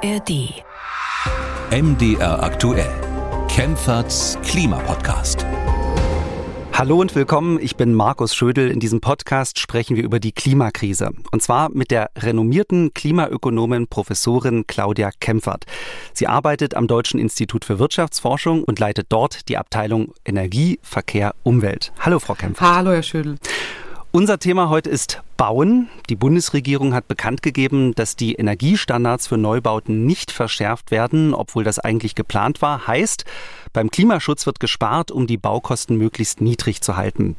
ARD. MDR aktuell. Kempferts Klimapodcast. Hallo und willkommen, ich bin Markus Schödel. In diesem Podcast sprechen wir über die Klimakrise. Und zwar mit der renommierten Klimaökonomin Professorin Claudia Kempfert. Sie arbeitet am Deutschen Institut für Wirtschaftsforschung und leitet dort die Abteilung Energie, Verkehr, Umwelt. Hallo, Frau Kempfert. Hallo, Herr Schödel. Unser Thema heute ist Bauen. Die Bundesregierung hat bekannt gegeben, dass die Energiestandards für Neubauten nicht verschärft werden, obwohl das eigentlich geplant war. Heißt, beim Klimaschutz wird gespart, um die Baukosten möglichst niedrig zu halten.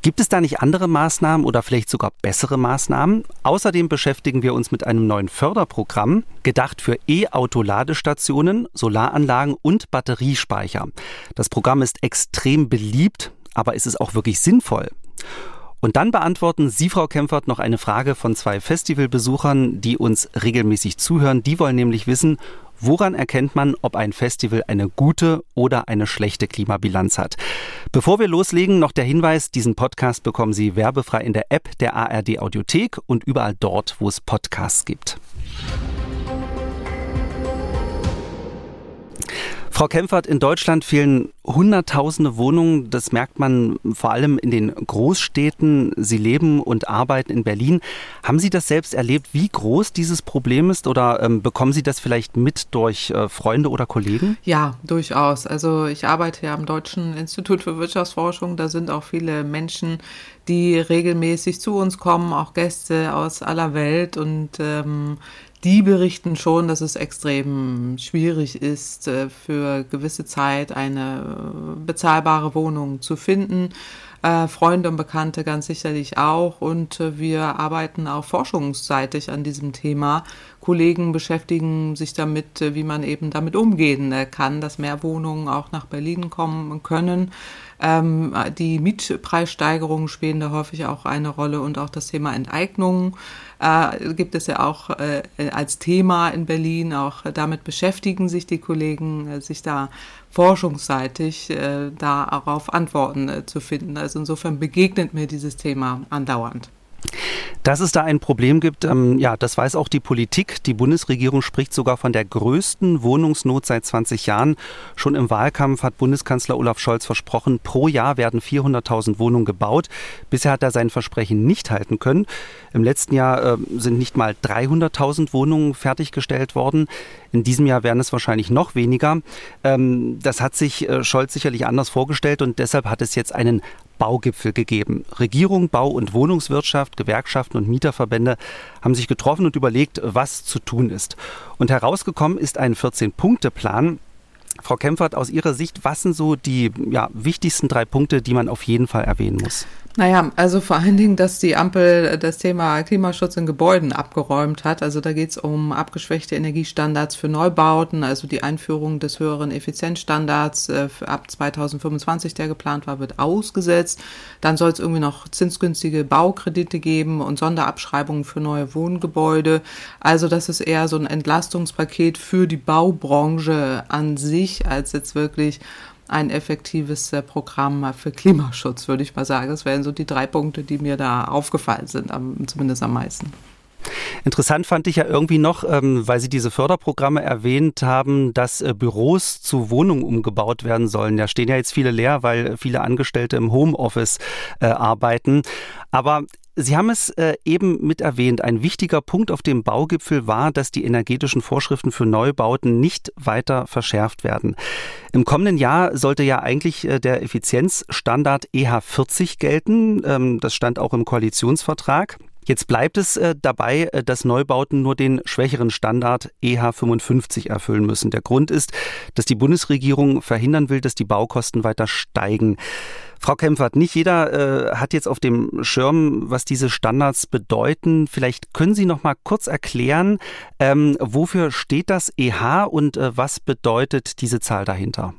Gibt es da nicht andere Maßnahmen oder vielleicht sogar bessere Maßnahmen? Außerdem beschäftigen wir uns mit einem neuen Förderprogramm, gedacht für E-Auto-Ladestationen, Solaranlagen und Batteriespeicher. Das Programm ist extrem beliebt, aber ist es auch wirklich sinnvoll? Und dann beantworten Sie, Frau Kempfert, noch eine Frage von zwei Festivalbesuchern, die uns regelmäßig zuhören. Die wollen nämlich wissen, Woran erkennt man, ob ein Festival eine gute oder eine schlechte Klimabilanz hat? Bevor wir loslegen, noch der Hinweis, diesen Podcast bekommen Sie werbefrei in der App der ARD Audiothek und überall dort, wo es Podcasts gibt. Frau Kempfert, in Deutschland fehlen Hunderttausende Wohnungen. Das merkt man vor allem in den Großstädten. Sie leben und arbeiten in Berlin. Haben Sie das selbst erlebt, wie groß dieses Problem ist? Oder ähm, bekommen Sie das vielleicht mit durch äh, Freunde oder Kollegen? Ja, durchaus. Also ich arbeite ja am Deutschen Institut für Wirtschaftsforschung. Da sind auch viele Menschen, die regelmäßig zu uns kommen, auch Gäste aus aller Welt. Und ähm, die berichten schon, dass es extrem schwierig ist, äh, für gewisse Zeit eine äh, bezahlbare Wohnung zu finden. Äh, Freunde und Bekannte ganz sicherlich auch. Und wir arbeiten auch forschungsseitig an diesem Thema. Kollegen beschäftigen sich damit, wie man eben damit umgehen kann, dass mehr Wohnungen auch nach Berlin kommen können. Ähm, die Mietpreissteigerungen spielen da häufig auch eine Rolle und auch das Thema Enteignung äh, gibt es ja auch äh, als Thema in Berlin. Auch damit beschäftigen sich die Kollegen, äh, sich da forschungsseitig äh, darauf Antworten äh, zu finden. Also insofern begegnet mir dieses Thema andauernd. Dass es da ein Problem gibt, ähm, ja, das weiß auch die Politik. Die Bundesregierung spricht sogar von der größten Wohnungsnot seit 20 Jahren. Schon im Wahlkampf hat Bundeskanzler Olaf Scholz versprochen, pro Jahr werden 400.000 Wohnungen gebaut. Bisher hat er sein Versprechen nicht halten können. Im letzten Jahr äh, sind nicht mal 300.000 Wohnungen fertiggestellt worden. In diesem Jahr werden es wahrscheinlich noch weniger. Ähm, das hat sich äh, Scholz sicherlich anders vorgestellt und deshalb hat es jetzt einen Baugipfel gegeben. Regierung, Bau- und Wohnungswirtschaft, Gewerkschaften und Mieterverbände haben sich getroffen und überlegt, was zu tun ist. Und herausgekommen ist ein 14-Punkte-Plan, Frau Kempfert, aus Ihrer Sicht, was sind so die ja, wichtigsten drei Punkte, die man auf jeden Fall erwähnen muss? Naja, also vor allen Dingen, dass die Ampel das Thema Klimaschutz in Gebäuden abgeräumt hat. Also da geht es um abgeschwächte Energiestandards für Neubauten, also die Einführung des höheren Effizienzstandards äh, ab 2025, der geplant war, wird ausgesetzt. Dann soll es irgendwie noch zinsgünstige Baukredite geben und Sonderabschreibungen für neue Wohngebäude. Also das ist eher so ein Entlastungspaket für die Baubranche an sich, als jetzt wirklich ein effektives äh, Programm für Klimaschutz, würde ich mal sagen. Das wären so die drei Punkte, die mir da aufgefallen sind, zumindest am meisten. Interessant fand ich ja irgendwie noch, ähm, weil Sie diese Förderprogramme erwähnt haben, dass äh, Büros zu Wohnungen umgebaut werden sollen. Da stehen ja jetzt viele leer, weil viele Angestellte im Homeoffice äh, arbeiten. Aber Sie haben es äh, eben mit erwähnt. Ein wichtiger Punkt auf dem Baugipfel war, dass die energetischen Vorschriften für Neubauten nicht weiter verschärft werden. Im kommenden Jahr sollte ja eigentlich äh, der Effizienzstandard EH40 gelten. Ähm, das stand auch im Koalitionsvertrag. Jetzt bleibt es äh, dabei, äh, dass Neubauten nur den schwächeren Standard EH55 erfüllen müssen. Der Grund ist, dass die Bundesregierung verhindern will, dass die Baukosten weiter steigen. Frau Kempfert, nicht jeder äh, hat jetzt auf dem Schirm, was diese Standards bedeuten. Vielleicht können Sie noch mal kurz erklären, ähm, wofür steht das EH und äh, was bedeutet diese Zahl dahinter?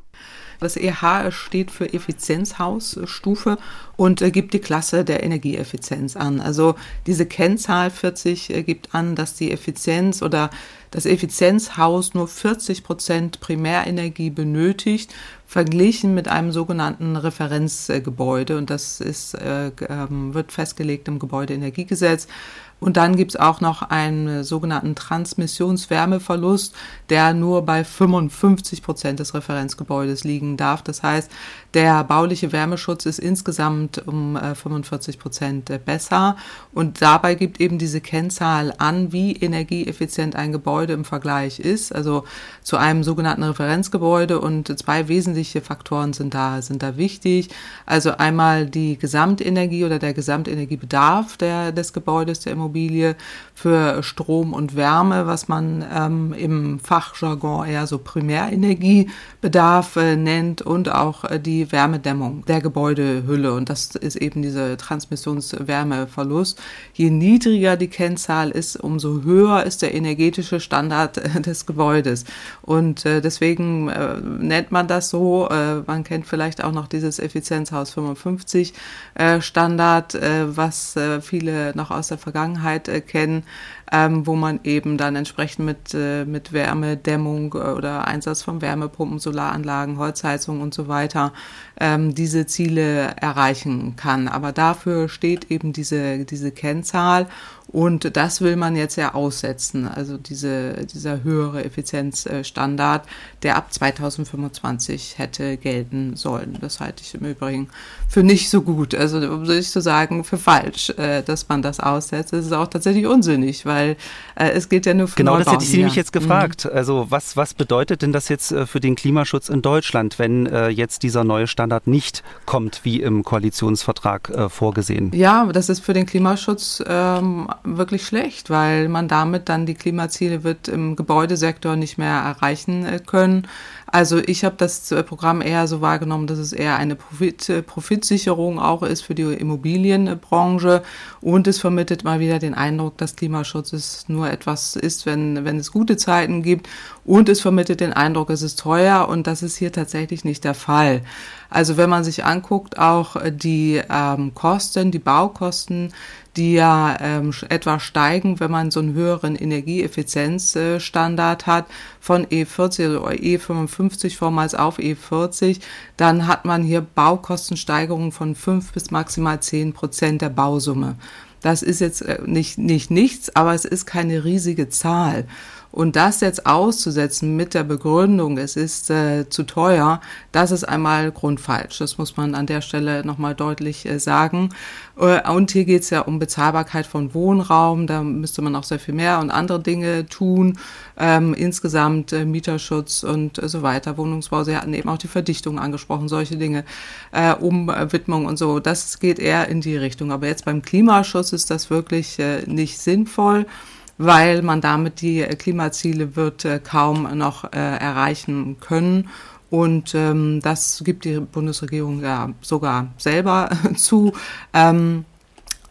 Das EH steht für Effizienzhausstufe und äh, gibt die Klasse der Energieeffizienz an. Also diese Kennzahl 40 äh, gibt an, dass die Effizienz oder das Effizienzhaus nur 40 Prozent Primärenergie benötigt, verglichen mit einem sogenannten Referenzgebäude. Und das ist, äh, ähm, wird festgelegt im Gebäudeenergiegesetz. Und dann gibt es auch noch einen sogenannten Transmissionswärmeverlust, der nur bei 55 Prozent des Referenzgebäudes liegen darf. Das heißt, der bauliche Wärmeschutz ist insgesamt um 45 äh, Prozent äh, besser. Und dabei gibt eben diese Kennzahl an, wie energieeffizient ein Gebäude im Vergleich ist, also zu einem sogenannten Referenzgebäude. Und zwei wesentliche Faktoren sind da, sind da wichtig. Also einmal die Gesamtenergie oder der Gesamtenergiebedarf der, des Gebäudes, der Immobilie Immobilie für Strom und Wärme, was man ähm, im Fachjargon eher so Primärenergiebedarf äh, nennt und auch äh, die Wärmedämmung der Gebäudehülle. Und das ist eben dieser Transmissionswärmeverlust. Je niedriger die Kennzahl ist, umso höher ist der energetische Standard äh, des Gebäudes. Und äh, deswegen äh, nennt man das so. Äh, man kennt vielleicht auch noch dieses Effizienzhaus 55 Standard, was viele noch aus der Vergangenheit kennen ähm, wo man eben dann entsprechend mit, äh, mit Wärmedämmung äh, oder Einsatz von Wärmepumpen, Solaranlagen, Holzheizung und so weiter ähm, diese Ziele erreichen kann. Aber dafür steht eben diese, diese Kennzahl und das will man jetzt ja aussetzen, also diese, dieser höhere Effizienzstandard, der ab 2025 hätte gelten sollen. Das halte ich im Übrigen für nicht so gut, also um nicht zu sagen, für falsch, äh, dass man das aussetzt. Das ist auch tatsächlich unsinnig, weil äh, es geht ja nur für Genau, das hätte ich Sie nämlich jetzt gefragt. Mhm. Also was, was bedeutet denn das jetzt äh, für den Klimaschutz in Deutschland, wenn jetzt dieser neue Standard nicht kommt, wie im Koalitionsvertrag vorgesehen? Ja, das ist für den Klimaschutz ähm, wirklich schlecht, weil man damit dann die Klimaziele wird im Gebäudesektor nicht mehr erreichen äh, können. Also ich habe das äh, Programm eher so wahrgenommen, dass es eher eine Profit, äh, Profitsicherung auch ist für die Immobilienbranche und es vermittelt mal wieder den Eindruck, dass Klimaschutz ist nur etwas ist, wenn, wenn es gute Zeiten gibt und es vermittelt den Eindruck, es ist teuer und das ist hier tatsächlich nicht der Fall. Also wenn man sich anguckt, auch die ähm, Kosten, die Baukosten, die ja ähm, etwa steigen, wenn man so einen höheren Energieeffizienzstandard hat von E40 oder E55 vormals auf E40, dann hat man hier Baukostensteigerungen von fünf bis maximal zehn Prozent der Bausumme. Das ist jetzt äh, nicht, nicht nichts, aber es ist keine riesige Zahl. Und das jetzt auszusetzen mit der Begründung, es ist äh, zu teuer, das ist einmal grundfalsch. Das muss man an der Stelle nochmal deutlich äh, sagen. Äh, und hier geht es ja um Bezahlbarkeit von Wohnraum. Da müsste man auch sehr viel mehr und andere Dinge tun. Ähm, insgesamt äh, Mieterschutz und äh, so weiter, Wohnungsbau. Sie hatten eben auch die Verdichtung angesprochen, solche Dinge, äh, Umwidmung und so. Das geht eher in die Richtung. Aber jetzt beim Klimaschutz ist das wirklich nicht sinnvoll weil man damit die Klimaziele wird äh, kaum noch äh, erreichen können. Und ähm, das gibt die Bundesregierung ja sogar selber zu. Ähm,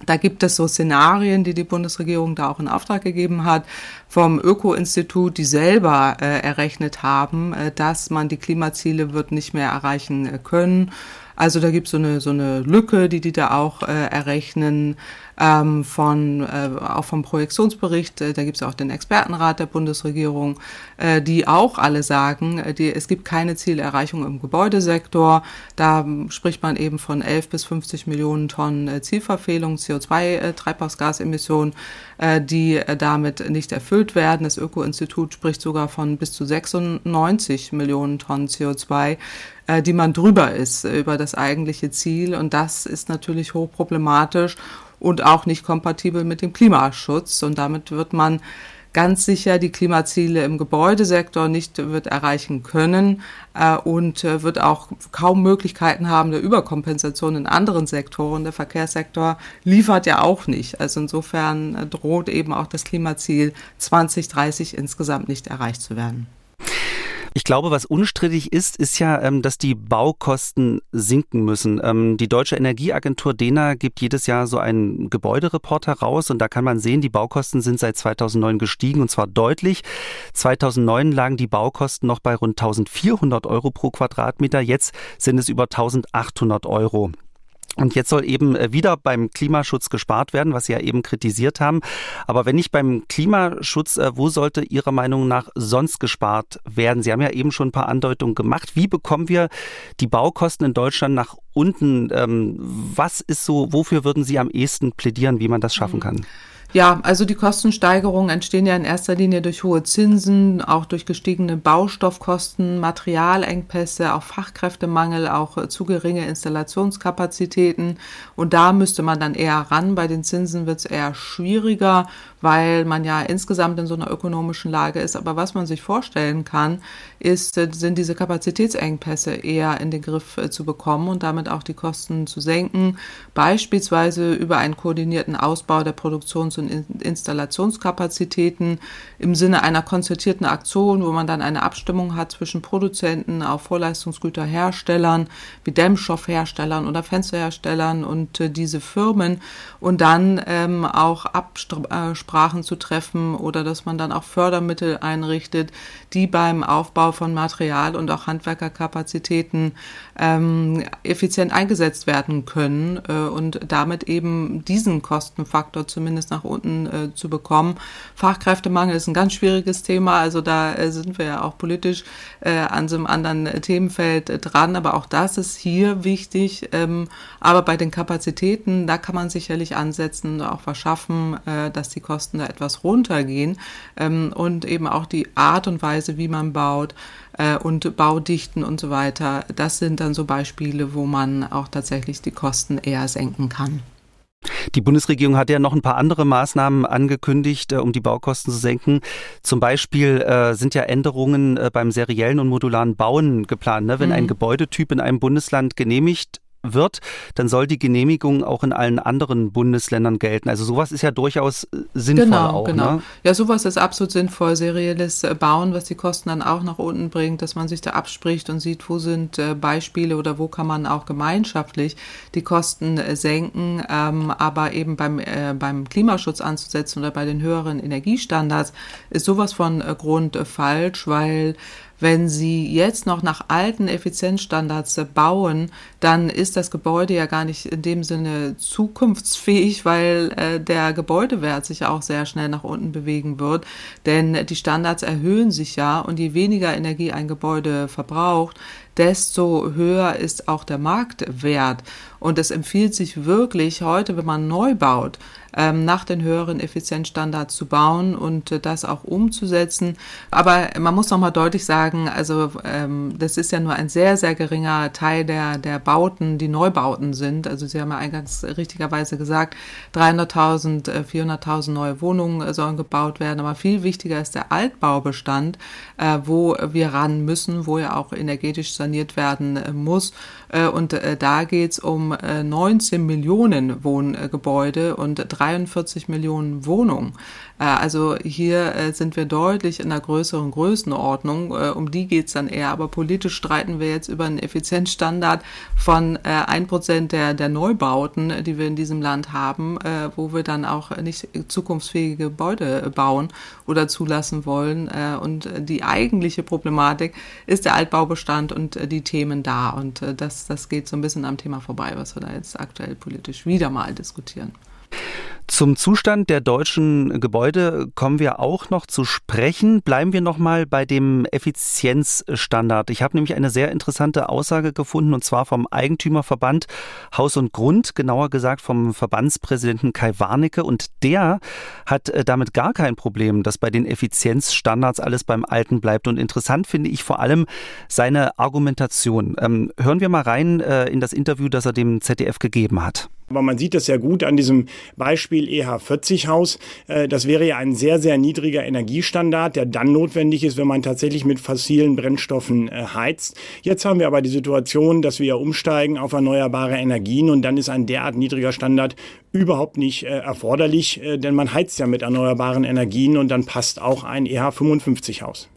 da gibt es so Szenarien, die die Bundesregierung da auch in Auftrag gegeben hat, vom Öko-Institut, die selber äh, errechnet haben, äh, dass man die Klimaziele wird nicht mehr erreichen äh, können. Also da gibt es so eine, so eine Lücke, die die da auch äh, errechnen ähm, von, äh, auch vom Projektionsbericht, äh, da gibt es auch den Expertenrat der Bundesregierung, äh, die auch alle sagen, äh, die, es gibt keine Zielerreichung im Gebäudesektor. Da spricht man eben von 11 bis 50 Millionen Tonnen äh, Zielverfehlung, CO2-Treibhausgasemissionen, äh, die äh, damit nicht erfüllt werden. Das Öko-Institut spricht sogar von bis zu 96 Millionen Tonnen CO2 äh, die man drüber ist äh, über das eigentliche Ziel. Und das ist natürlich hochproblematisch und auch nicht kompatibel mit dem Klimaschutz. Und damit wird man ganz sicher die Klimaziele im Gebäudesektor nicht wird erreichen können äh, und äh, wird auch kaum Möglichkeiten haben der Überkompensation in anderen Sektoren. Der Verkehrssektor liefert ja auch nicht. Also insofern äh, droht eben auch das Klimaziel 2030 insgesamt nicht erreicht zu werden. Ich glaube, was unstrittig ist, ist ja, ähm, dass die Baukosten sinken müssen. Ähm, die Deutsche Energieagentur DENA gibt jedes Jahr so einen Gebäudereport heraus und da kann man sehen, die Baukosten sind seit 2009 gestiegen und zwar deutlich. 2009 lagen die Baukosten noch bei rund 1400 Euro pro Quadratmeter, jetzt sind es über 1800 Euro. Und jetzt soll eben äh, wieder beim Klimaschutz gespart werden, was Sie ja eben kritisiert haben. Aber wenn nicht beim Klimaschutz, äh, wo sollte Ihrer Meinung nach sonst gespart werden? Sie haben ja eben schon ein paar Andeutungen gemacht. Wie bekommen wir die Baukosten in Deutschland nach unten? Ähm, was ist so, wofür würden Sie am ehesten plädieren, wie man das schaffen mhm. Ja, also die Kostensteigerungen entstehen ja in erster Linie durch hohe Zinsen, auch durch gestiegene Baustoffkosten, Materialengpässe, auch Fachkräftemangel, auch äh, zu geringe Installationskapazitäten. Und da müsste man dann eher ran. Bei den Zinsen wird es eher schwieriger, weil man ja insgesamt in so einer ökonomischen Lage ist. Aber was man sich vorstellen kann, ist, äh, sind diese Kapazitätsengpässe eher in den Griff äh, zu bekommen und damit auch die Kosten zu senken. Beispielsweise über einen koordinierten Ausbau der Produktions- und Installationskapazitäten im Sinne einer konzertierten Aktion, wo man dann eine Abstimmung hat zwischen Produzenten, auch Vorleistungsgüterherstellern, wie Dämmstoffherstellern oder Fensterherstellern und äh, diese Firmen und dann ähm, auch Absprachen zu treffen oder dass man dann auch Fördermittel einrichtet, die beim Aufbau von Material und auch Handwerkerkapazitäten ähm, effizient eingesetzt werden können äh, und damit eben diesen Kostenfaktor zumindest nach unten äh, zu bekommen. Fachkräftemangel ist ein ganz schwieriges Thema, also da äh, sind wir ja auch politisch äh, an so einem anderen Themenfeld äh, dran, aber auch das ist hier wichtig. Ähm, aber bei den Kapazitäten, da kann man sicherlich ansetzen und auch verschaffen, äh, dass die Kosten da etwas runtergehen ähm, und eben auch die Art und Weise, wie man baut, äh, und Baudichten und so weiter. Das sind dann so Beispiele, wo man auch tatsächlich die Kosten eher senken kann. Die Bundesregierung hat ja noch ein paar andere Maßnahmen angekündigt, äh, um die Baukosten zu senken. Zum Beispiel äh, sind ja Änderungen äh, beim seriellen und modularen Bauen geplant. Ne? Wenn mhm. ein Gebäudetyp in einem Bundesland genehmigt wird, dann soll die Genehmigung auch in allen anderen Bundesländern gelten. Also sowas ist ja durchaus äh, sinnvoll genau, auch. Genau. Ne? Ja, sowas ist absolut sinnvoll. Serielles äh, Bauen, was die Kosten dann auch nach unten bringt, dass man sich da abspricht und sieht, wo sind äh, Beispiele oder wo kann man auch gemeinschaftlich die Kosten senken. Ähm, aber eben beim, beim Klimaschutz anzusetzen oder bei den höheren Energiestandards ist sowas von Grund falsch, weil wenn Sie jetzt noch nach alten Effizienzstandards bauen, dann ist das Gebäude ja gar nicht in dem Sinne zukunftsfähig, weil äh, der Gebäudewert sich auch sehr schnell nach unten bewegen wird. Denn die Standards erhöhen sich ja und je weniger Energie ein Gebäude verbraucht, desto höher ist auch der Marktwert. Und es empfiehlt sich wirklich heute, wenn man neu baut, ähm, nach den höheren Effizienzstandards zu bauen und äh, das auch umzusetzen. Aber man muss noch mal deutlich sagen, also ähm, das ist ja nur ein sehr, sehr geringer Teil der, der Bauten, die Neubauten sind. Also Sie haben ja eingangs richtigerweise gesagt, 300.000, 400.000 äh, neue Wohnungen äh, sollen gebaut werden. Aber viel wichtiger ist der Altbaubestand, äh, wo wir ran müssen, wo ja auch energetisch saniert werden äh, muss. Äh, und da geht es um 19 Millionen Wohngebäude und 43 Millionen Wohnungen. Äh, also hier äh, sind wir deutlich in einer größeren Größenordnung. Äh, um die geht es dann eher. Aber politisch streiten wir jetzt über einen Effizienzstandard von ein Prozent der, der Neubauten, die wir in diesem Land haben, wo wir dann auch nicht zukunftsfähige Gebäude bauen oder zulassen wollen. Und die eigentliche Problematik ist der Altbaubestand und die Themen da. Und das, das geht so ein bisschen am Thema vorbei, was wir da jetzt aktuell politisch wieder mal diskutieren. Zum Zustand der deutschen Gebäude kommen wir auch noch zu sprechen. Bleiben wir noch mal bei dem Effizienzstandard. Ich habe nämlich eine sehr interessante Aussage gefunden und zwar vom Eigentümerverband Haus und Grund, genauer gesagt vom Verbandspräsidenten Kai Warnecke und der hat äh, damit gar kein Problem, dass bei den Effizienzstandards alles beim Alten bleibt. Und interessant finde ich vor allem seine Argumentation. Ähm, hören wir mal rein äh, in das Interview, das er dem ZDF gegeben hat. Aber man sieht das ja gut an diesem Beispiel EH40-Haus. Äh, das wäre ja ein sehr, sehr niedriger Energiestandard, der dann notwendig ist, wenn man tatsächlich mit fossilen Brennstoffen äh, heizt. Jetzt haben wir aber die Situation, dass wir ja umsteigen auf erneuerbare Energien und dann ist ein derart niedriger Standard überhaupt nicht äh, erforderlich, denn man heizt ja mit erneuerbaren Energien und dann passt auch ein EH55-Haus.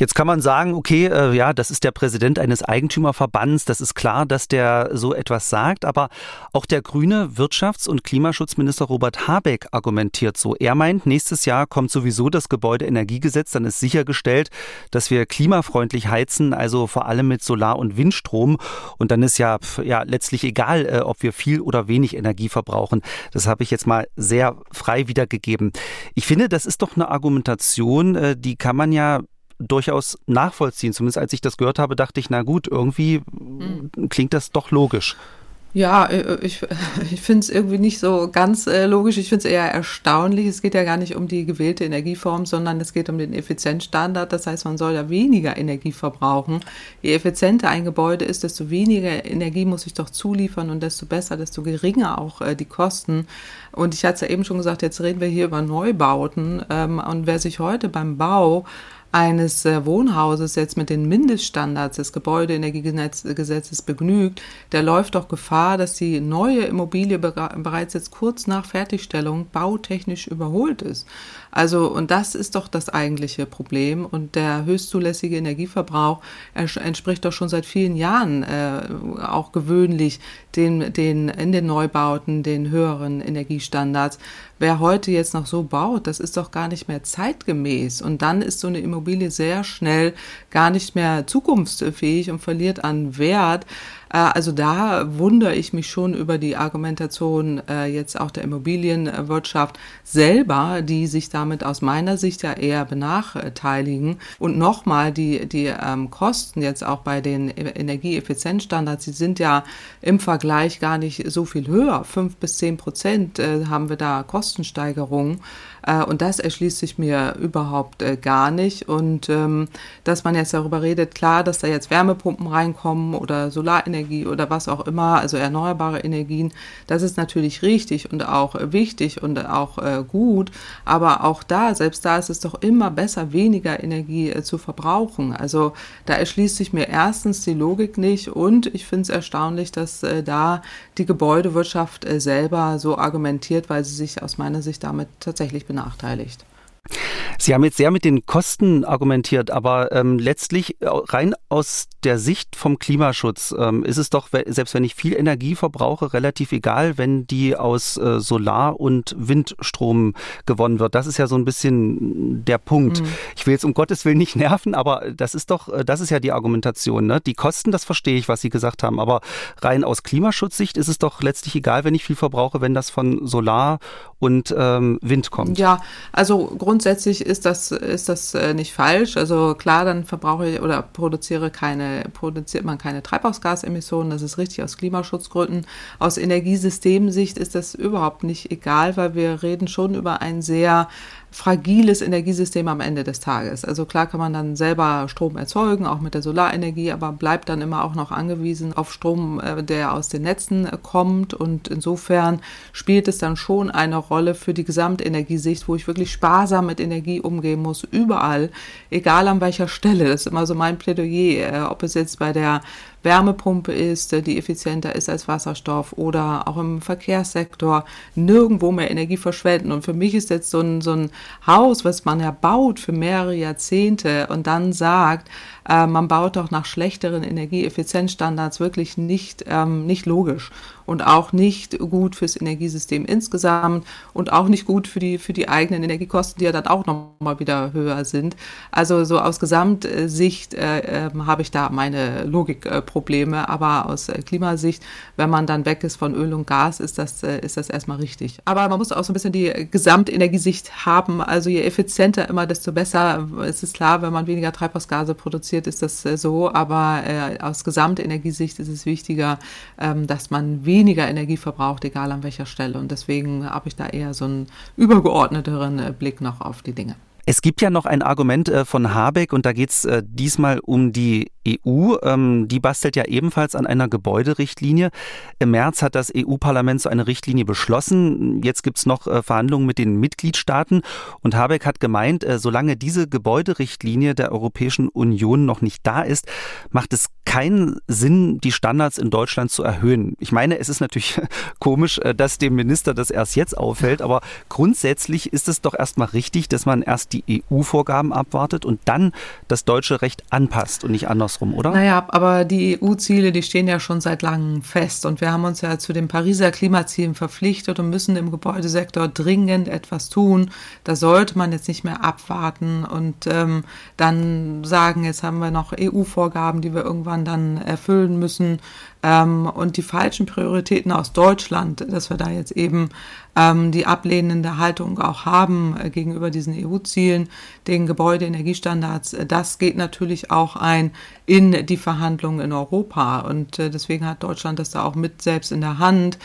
Jetzt kann man sagen, okay, äh, ja, das ist der Präsident eines Eigentümerverbands, das ist klar, dass der so etwas sagt, aber auch der grüne Wirtschafts- und Klimaschutzminister Robert Habeck argumentiert so. Er meint, nächstes Jahr kommt sowieso das Gebäudeenergiegesetz, dann ist sichergestellt, dass wir klimafreundlich heizen, also vor allem mit Solar- und Windstrom und dann ist ja, ja letztlich egal, äh, ob wir viel oder wenig Energie verbrauchen. Das habe ich jetzt mal sehr frei wiedergegeben. Ich finde, das ist doch eine Argumentation, äh, die kann man ja durchaus nachvollziehen. Zumindest als ich das gehört habe, dachte ich, na gut, irgendwie mhm. klingt das doch logisch. Ja, äh, ich, ich finde es irgendwie nicht so ganz äh, logisch. Ich finde es eher erstaunlich. Es geht ja gar nicht um die gewählte Energieform, sondern es geht um den Effizienzstandard. Das heißt, man soll ja weniger Energie verbrauchen. Je effizienter ein Gebäude ist, desto weniger Energie muss ich doch zuliefern und desto besser, desto geringer auch äh, die Kosten. Und ich hatte es ja eben schon gesagt, jetzt reden wir hier über Neubauten. Ähm, und wer sich heute beim Bau eines äh, Wohnhauses jetzt mit den Mindeststandards des Gebäudeenergiegesetzes begnügt, der läuft doch Gefahr, dass die neue Immobilie bereits jetzt kurz nach Fertigstellung bautechnisch überholt ist. Also, und das ist doch das eigentliche Problem. Und der höchstzulässige Energieverbrauch entspricht doch schon seit vielen Jahren äh, auch gewöhnlich den, den, in den Neubauten, den höheren Energiestandards. Wer heute jetzt noch so baut, das ist doch gar nicht mehr zeitgemäß. Und dann ist so eine Immobilie sehr schnell gar nicht mehr zukunftsfähig und verliert an Wert. Äh, also da wundere ich mich schon über die Argumentation äh, jetzt auch der Immobilienwirtschaft selber, die sich damit aus meiner Sicht ja eher benachteiligen. Und nochmal, die, die ähm, Kosten jetzt auch bei den Energieeffizienzstandards, die sind ja im Vergleich gar nicht so viel höher. Fünf bis zehn Prozent äh, haben wir da Kostensteigerungen. Äh, und das erschließt sich mir überhaupt äh, gar nicht. Und ähm, dass man jetzt darüber redet, klar, dass da jetzt Wärmepumpen reinkommen oder Solarenergie oder was auch immer, also erneuerbare Energien, das ist natürlich richtig und auch wichtig und auch äh, gut. Aber auch da, selbst da ist es doch immer besser, weniger Energie zu verbrauchen. Also da erschließt sich mir erstens die Logik nicht und ich finde es erstaunlich, dass da die Gebäudewirtschaft selber so argumentiert, weil sie sich aus meiner Sicht damit tatsächlich benachteiligt. Sie haben jetzt sehr mit den Kosten argumentiert, aber ähm, letztlich rein aus der Sicht vom Klimaschutz ähm, ist es doch, selbst wenn ich viel Energie verbrauche, relativ egal, wenn die aus äh, Solar- und Windstrom gewonnen wird. Das ist ja so ein bisschen der Punkt. Mhm. Ich will jetzt um Gottes Willen nicht nerven, aber das ist doch, äh, das ist ja die Argumentation. Ne? Die Kosten, das verstehe ich, was Sie gesagt haben, aber rein aus Klimaschutzsicht ist es doch letztlich egal, wenn ich viel verbrauche, wenn das von Solar und ähm, Wind kommt. Ja, also grundsätzlich ist das, ist das äh, nicht falsch. Also klar, dann verbrauche ich oder produziere keine, produziert man keine Treibhausgasemissionen. Das ist richtig aus Klimaschutzgründen. Aus Energiesystemensicht ist das überhaupt nicht egal, weil wir reden schon über ein sehr fragiles Energiesystem am Ende des Tages. Also klar kann man dann selber Strom erzeugen, auch mit der Solarenergie, aber bleibt dann immer auch noch angewiesen auf Strom, äh, der aus den Netzen äh, kommt. Und insofern spielt es dann schon eine Rolle für die Gesamtenergiesicht, wo ich wirklich sparsam mit Energie umgehen muss, überall, egal an welcher Stelle. Das ist immer so mein Plädoyer, äh, ob es jetzt bei der Wärmepumpe ist, die effizienter ist als Wasserstoff oder auch im Verkehrssektor nirgendwo mehr Energie verschwenden. Und für mich ist jetzt so ein, so ein Haus, was man ja baut für mehrere Jahrzehnte und dann sagt, äh, man baut doch nach schlechteren Energieeffizienzstandards wirklich nicht, ähm, nicht logisch und auch nicht gut fürs Energiesystem insgesamt und auch nicht gut für die, für die eigenen Energiekosten, die ja dann auch nochmal wieder höher sind. Also so aus Gesamtsicht äh, äh, habe ich da meine Logikprobleme, aber aus äh, Klimasicht, wenn man dann weg ist von Öl und Gas, ist das, äh, ist das erstmal richtig. Aber man muss auch so ein bisschen die Gesamtenergiesicht haben. Also je effizienter immer, desto besser. Es ist klar, wenn man weniger Treibhausgase produziert, ist das äh, so, aber aus Gesamtenergiesicht ist es wichtiger, ähm, dass man weniger weniger Energie verbraucht, egal an welcher Stelle. Und deswegen habe ich da eher so einen übergeordneteren äh, Blick noch auf die Dinge. Es gibt ja noch ein Argument äh, von Habeck und da geht es äh, diesmal um die EU. Ähm, die bastelt ja ebenfalls an einer Gebäuderichtlinie. Im März hat das EU-Parlament so eine Richtlinie beschlossen. Jetzt gibt es noch äh, Verhandlungen mit den Mitgliedstaaten und Habeck hat gemeint, solange diese Gebäuderichtlinie der Europäischen Union noch nicht da ist, macht es keinen Sinn, die Standards in Deutschland zu erhöhen. Ich meine, es ist natürlich komisch, dass dem Minister das erst jetzt auffällt, aber grundsätzlich ist es doch erstmal richtig, dass man erst die EU-Vorgaben abwartet und dann das deutsche Recht anpasst und nicht andersrum, oder? Naja, aber die EU-Ziele, die stehen ja schon seit langem fest und wir haben uns ja zu den Pariser Klimazielen verpflichtet und müssen im Gebäudesektor dringend etwas tun. Da sollte man jetzt nicht mehr abwarten und ähm, dann sagen, jetzt haben wir noch EU-Vorgaben, die wir irgendwann dann erfüllen müssen ähm, und die falschen Prioritäten aus Deutschland, dass wir da jetzt eben ähm, die ablehnende Haltung auch haben äh, gegenüber diesen EU-Zielen, den Gebäudeenergiestandards, äh, das geht natürlich auch ein in die Verhandlungen in Europa. Und äh, deswegen hat Deutschland das da auch mit selbst in der Hand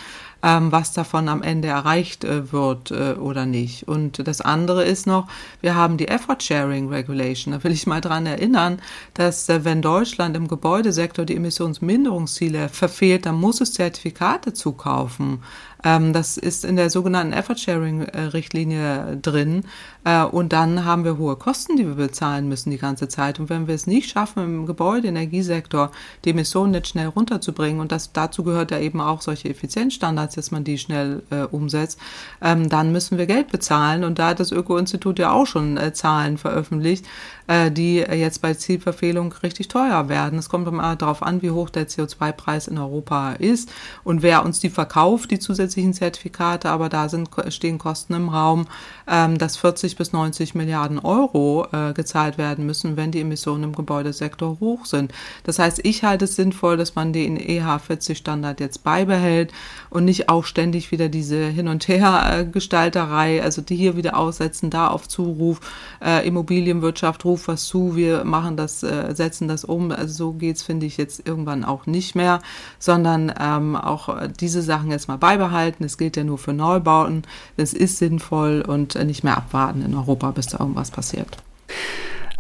ähm, was davon am Ende erreicht äh, wird äh, oder nicht. Und das andere ist noch, wir haben die Effort Sharing Regulation. Da will ich mal dran erinnern, dass äh, wenn Deutschland im Gebäudesektor die Emissionsminderungsziele verfehlt, dann muss es Zertifikate zukaufen. Ähm, das ist in der sogenannten Effort-Sharing-Richtlinie drin. Äh, und dann haben wir hohe Kosten, die wir bezahlen müssen die ganze Zeit. Und wenn wir es nicht schaffen, im Gebäudeenergiesektor die Emissionen nicht schnell runterzubringen, und das, dazu gehört ja eben auch solche Effizienzstandards, dass man die schnell äh, umsetzt, ähm, dann müssen wir Geld bezahlen. Und da hat das Öko-Institut ja auch schon äh, Zahlen veröffentlicht, äh, die jetzt bei Zielverfehlung richtig teuer werden. Es kommt immer darauf an, wie hoch der CO2-Preis in Europa ist und wer uns die verkauft, die zusätzlichen Zertifikate. Aber da sind, stehen Kosten im Raum, ähm, dass 40 bis 90 Milliarden Euro äh, gezahlt werden müssen, wenn die Emissionen im Gebäudesektor hoch sind. Das heißt, ich halte es sinnvoll, dass man den EH40-Standard jetzt beibehält und nicht auch ständig wieder diese Hin- und Her-Gestalterei, also die hier wieder aussetzen, da auf Zuruf, äh, Immobilienwirtschaft ruf was zu, wir machen das, äh, setzen das um. Also so geht's, finde ich, jetzt irgendwann auch nicht mehr, sondern ähm, auch diese Sachen jetzt mal beibehalten. Es gilt ja nur für Neubauten. Es ist sinnvoll und nicht mehr abwarten in Europa, bis da irgendwas passiert.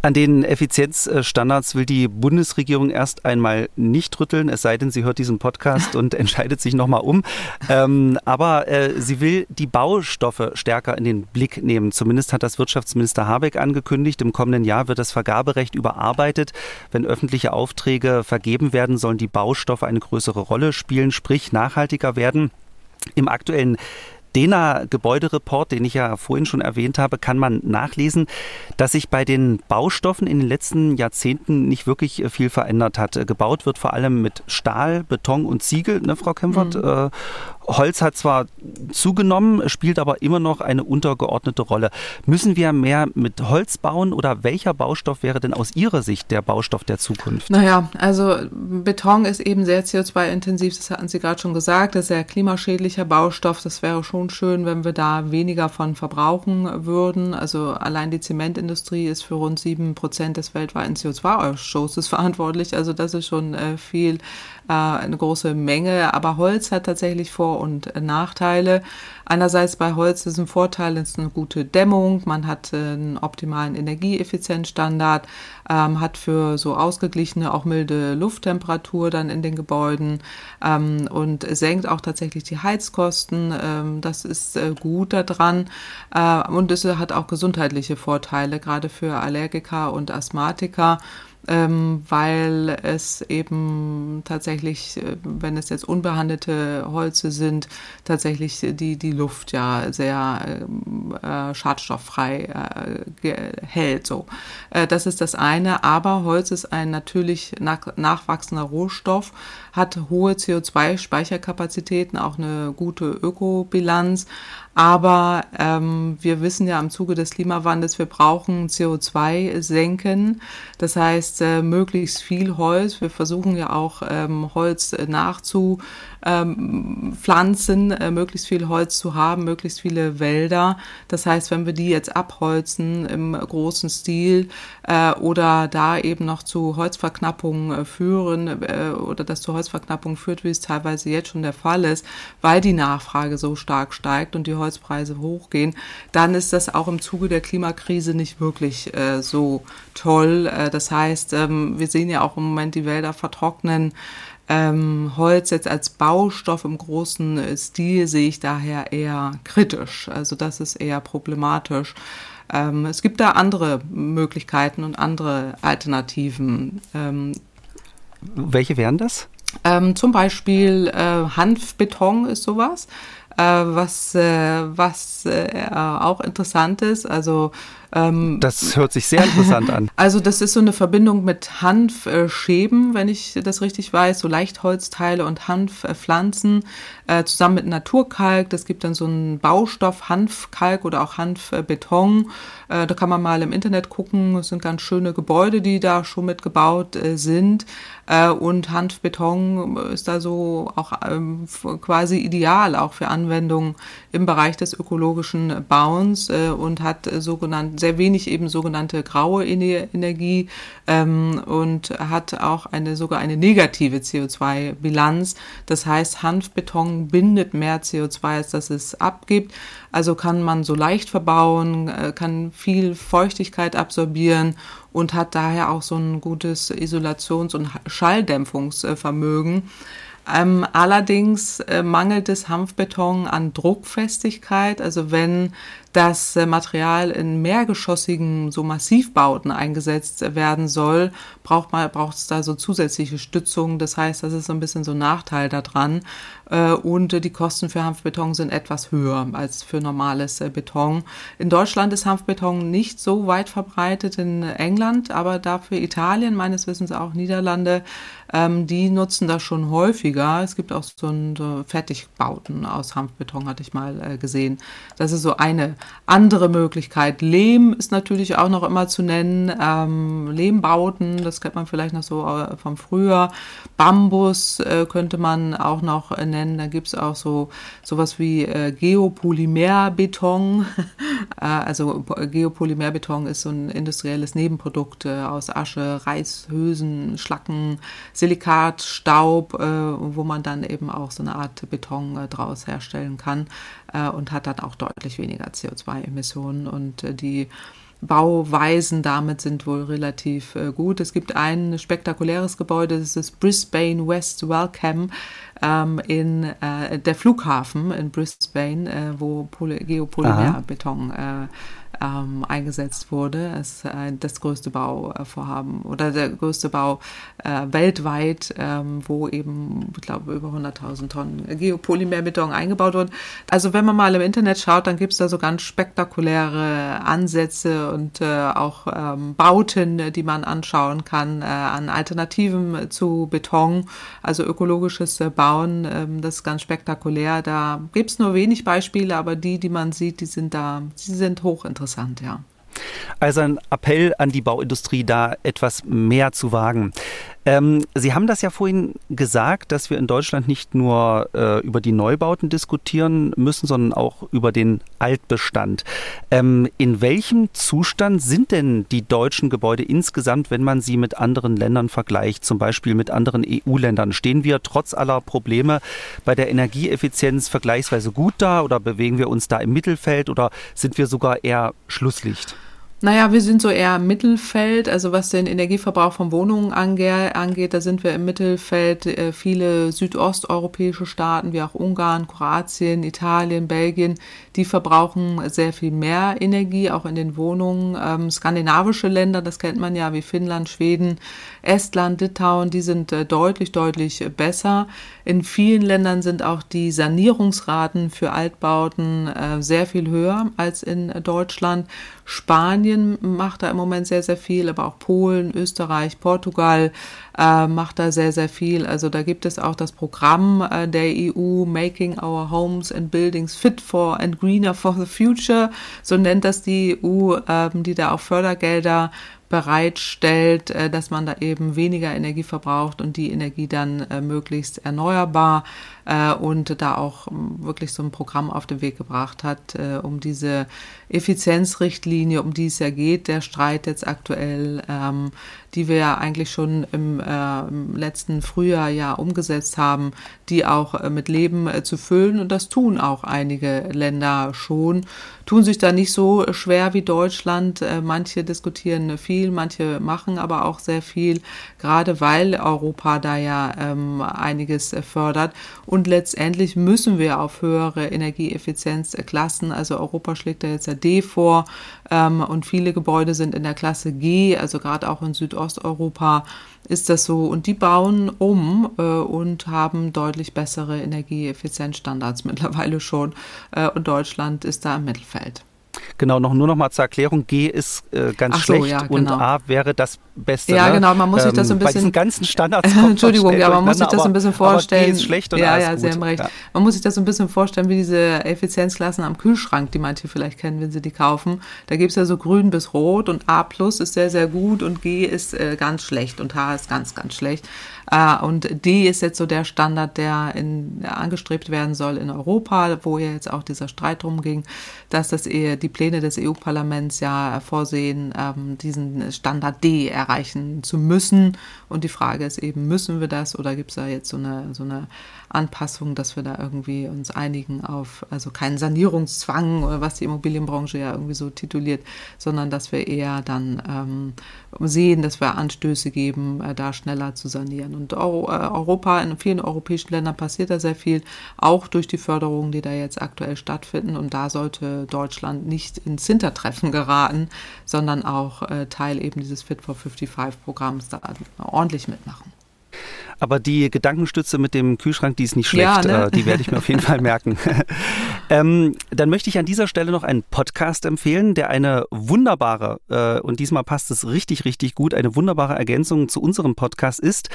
An den Effizienzstandards will die Bundesregierung erst einmal nicht rütteln, es sei denn, sie hört diesen Podcast und entscheidet sich nochmal um. Ähm, aber äh, sie will die Baustoffe stärker in den Blick nehmen. Zumindest hat das Wirtschaftsminister Habeck angekündigt. Im kommenden Jahr wird das Vergaberecht überarbeitet. Wenn öffentliche Aufträge vergeben werden, sollen die Baustoffe eine größere Rolle spielen, sprich nachhaltiger werden. Im aktuellen DENA-Gebäudereport, den ich ja vorhin schon erwähnt habe, kann man nachlesen, dass sich bei den Baustoffen in den letzten Jahrzehnten nicht wirklich äh, viel verändert hat. Äh, gebaut wird vor allem mit Stahl, Beton und Ziegel, ne, Frau Kempfert? Mhm. Holz hat zwar zugenommen, spielt aber immer noch eine untergeordnete Rolle. Müssen wir mehr mit Holz bauen oder welcher Baustoff wäre denn aus Ihrer Sicht der Baustoff der Zukunft? Naja, also Beton ist eben sehr CO2-intensiv, das hatten Sie gerade schon gesagt, das ist sehr klimaschädlicher Baustoff. Das wäre schon schön, wenn wir da weniger von verbrauchen würden. Also allein die Zementindustrie ist für rund sieben Prozent des weltweiten CO2-Ausstoßes verantwortlich. Also das ist schon äh, viel äh, eine große Menge. Aber Holz hat tatsächlich Vor- und Nachteile. Einerseits bei Holz ist ein Vorteil, ist eine gute Dämmung, man hat einen optimalen Energieeffizienzstandard, ähm, hat für so ausgeglichene, auch milde Lufttemperatur dann in den Gebäuden ähm, und senkt auch tatsächlich die Heizkosten. Ähm, das ist äh, gut daran äh, und es hat auch gesundheitliche Vorteile, gerade für Allergiker und Asthmatiker ähm, weil es eben tatsächlich, äh, wenn es jetzt unbehandelte Holze sind, tatsächlich die, die Luft ja sehr äh, schadstofffrei äh, hält. So. Äh, das ist das eine, aber Holz ist ein natürlich nach, nachwachsender Rohstoff, hat hohe CO2-Speicherkapazitäten, auch eine gute Ökobilanz, aber ähm, wir wissen ja im Zuge des Klimawandels, wir brauchen CO2 senken. Das heißt, äh, möglichst viel Holz. Wir versuchen ja auch ähm, Holz nachzu ähm, Pflanzen, äh, möglichst viel Holz zu haben, möglichst viele Wälder. Das heißt, wenn wir die jetzt abholzen im großen Stil äh, oder da eben noch zu Holzverknappungen äh, führen äh, oder das zu Holzverknappungen führt, wie es teilweise jetzt schon der Fall ist, weil die Nachfrage so stark steigt und die Holzpreise hochgehen, dann ist das auch im Zuge der Klimakrise nicht wirklich äh, so toll. Das heißt, ähm, wir sehen ja auch im Moment die Wälder vertrocknen. Ähm, Holz jetzt als Baustoff im großen Stil sehe ich daher eher kritisch. Also das ist eher problematisch. Ähm, es gibt da andere Möglichkeiten und andere Alternativen. Ähm, Welche wären das? Ähm, zum Beispiel äh, Hanfbeton ist sowas. äh, was, äh, was äh, auch interessant ist. Also ähm, das hört sich sehr interessant an. Also das ist so eine Verbindung mit Hanfschäben, wenn ich das richtig weiß, so Leichtholzteile und Hanfpflanzen äh, zusammen mit Naturkalk. Das gibt dann so einen Baustoff Hanfkalk oder auch Hanfbeton. Äh, da kann man mal im Internet gucken. Es sind ganz schöne Gebäude, die da schon mit gebaut äh, sind. Äh, und Hanfbeton ist da so auch ähm, quasi ideal auch für Anwendungen im Bereich des ökologischen Bauens äh, und hat sogenannte, sehr wenig eben sogenannte graue Energie ähm, und hat auch eine sogar eine negative CO2-Bilanz. Das heißt, Hanfbeton bindet mehr CO2, als dass es abgibt. Also kann man so leicht verbauen, äh, kann viel Feuchtigkeit absorbieren und hat daher auch so ein gutes Isolations- und Schalldämpfungsvermögen. Ähm, allerdings äh, mangelt es Hanfbeton an Druckfestigkeit. Also wenn das äh, Material in mehrgeschossigen so Massivbauten eingesetzt werden soll, braucht man braucht es da so zusätzliche Stützung. Das heißt, das ist so ein bisschen so ein Nachteil daran. Äh, und die Kosten für Hanfbeton sind etwas höher als für normales äh, Beton. In Deutschland ist Hanfbeton nicht so weit verbreitet in England, aber dafür Italien, meines Wissens auch Niederlande, ähm, die nutzen das schon häufiger. Es gibt auch so, Fertigbauten aus Hanfbeton, hatte ich mal gesehen. Das ist so eine andere Möglichkeit. Lehm ist natürlich auch noch immer zu nennen. Ähm, Lehmbauten, das kennt man vielleicht noch so äh, vom Frühjahr. Bambus äh, könnte man auch noch äh, nennen. Da gibt es auch so sowas wie äh, Geopolymerbeton. äh, also Geopolymerbeton ist so ein industrielles Nebenprodukt äh, aus Asche, Reishülsen, Schlacken, Silikat, Staub, wo man dann eben auch so eine Art Beton draus herstellen kann und hat dann auch deutlich weniger CO2. CO2-Emissionen und äh, die Bauweisen damit sind wohl relativ äh, gut. Es gibt ein spektakuläres Gebäude, das ist Brisbane West Welcome ähm, in äh, der Flughafen in Brisbane, äh, wo Poly Geopolymerbeton äh, ähm, eingesetzt wurde. Es ist äh, das größte Bauvorhaben oder der größte Bau äh, weltweit, ähm, wo eben, ich glaube, über 100.000 Tonnen Geopolymerbeton eingebaut wurden. Also wenn man mal im Internet schaut, dann gibt es da so ganz spektakuläre Ansätze und äh, auch ähm, Bauten, die man anschauen kann äh, an Alternativen zu Beton, also ökologisches äh, Bauen. Ähm, das ist ganz spektakulär. Da gibt es nur wenig Beispiele, aber die, die man sieht, die sind da, die sind hochinteressant interessant, ja. Also ein Appell an die Bauindustrie, da etwas mehr zu wagen. Ähm, Sie haben das ja vorhin gesagt, dass wir in Deutschland nicht nur äh, über die Neubauten diskutieren müssen, sondern auch über den Altbestand. Ähm, in welchem Zustand sind denn die deutschen Gebäude insgesamt, wenn man sie mit anderen Ländern vergleicht, zum Beispiel mit anderen EU-Ländern? Stehen wir trotz aller Probleme bei der Energieeffizienz vergleichsweise gut da oder bewegen wir uns da im Mittelfeld oder sind wir sogar eher Schlusslicht? Naja, wir sind so eher im Mittelfeld. Also was den Energieverbrauch von Wohnungen angeht, da sind wir im Mittelfeld. Äh, viele südosteuropäische Staaten wie auch Ungarn, Kroatien, Italien, Belgien, die verbrauchen sehr viel mehr Energie, auch in den Wohnungen. Ähm, skandinavische Länder, das kennt man ja, wie Finnland, Schweden, Estland, Litauen, die sind äh, deutlich, deutlich besser. In vielen Ländern sind auch die Sanierungsraten für Altbauten äh, sehr viel höher als in Deutschland. Spanien macht da im Moment sehr, sehr viel, aber auch Polen, Österreich, Portugal äh, macht da sehr, sehr viel. Also da gibt es auch das Programm äh, der EU Making Our Homes and Buildings Fit for and Greener for the Future. So nennt das die EU, äh, die da auch Fördergelder bereitstellt, äh, dass man da eben weniger Energie verbraucht und die Energie dann äh, möglichst erneuerbar äh, und da auch ähm, wirklich so ein Programm auf den Weg gebracht hat, um diese Effizienzrichtlinie, um die es ja geht, der Streit jetzt aktuell, ähm, die wir ja eigentlich schon im, im letzten Frühjahr ja umgesetzt haben, die auch mit Leben zu füllen und das tun auch einige Länder schon, tun sich da nicht so schwer wie Deutschland. manche diskutieren viel manche machen aber auch sehr viel, gerade weil Europa da ja ähm, einiges fördert. Und Und letztendlich müssen wir auf höhere Energieeffizienzklassen, also Europa schlägt da jetzt ja D vor ähm, und viele Gebäude sind in der Klasse G, also gerade auch in Südosteuropa ist das so. Und die bauen um äh, und haben deutlich bessere Energieeffizienzstandards mittlerweile schon. Äh, und Deutschland ist da im Mittelfeld. Genau, noch nur noch mal zur Erklärung. G ist äh, ganz so, schlecht ja, genau. und A wäre das Beste. Ja, ne? genau, man muss sich das so ein bisschen. Bei diesen ganzen Standards. Entschuldigung, ja, man muss sich das so ein bisschen vorstellen. Aber G ist schlecht und ja, A ist ja, gut. Sie haben recht. Ja. Man muss sich das so ein bisschen vorstellen wie diese Effizienzklassen am Kühlschrank, die manche vielleicht kennen, wenn sie die kaufen. Da gibt es ja so grün bis rot und A plus ist sehr, sehr gut und G ist äh, ganz schlecht und H ist ganz, ganz schlecht. Äh, und D ist jetzt so der Standard, der in, angestrebt werden soll in Europa, wo ja jetzt auch dieser Streit drum ging, dass das eher die Pläne des EU-Parlaments ja vorsehen, ähm, diesen Standard D erreichen zu müssen. Und die Frage ist eben, müssen wir das oder gibt es da jetzt so eine, so eine Anpassung, dass wir da irgendwie uns einigen auf, also keinen Sanierungszwang, was die Immobilienbranche ja irgendwie so tituliert, sondern dass wir eher dann ähm, sehen, dass wir Anstöße geben, äh, da schneller zu sanieren. Und Euro, äh, Europa, in vielen europäischen Ländern passiert da sehr viel, auch durch die Förderungen, die da jetzt aktuell stattfinden. Und da sollte Deutschland nicht ins Hintertreffen geraten, sondern auch äh, Teil eben dieses Fit for 55 Programms da ordentlich mitmachen. Aber die Gedankenstütze mit dem Kühlschrank, die ist nicht schlecht. Ja, ne? Äh, die werde ich mir auf jeden Fall merken. ähm, dann möchte ich an dieser Stelle noch einen Podcast empfehlen, der eine wunderbare, äh, und diesmal passt es richtig, richtig gut, eine wunderbare Ergänzung zu unserem Podcast ist.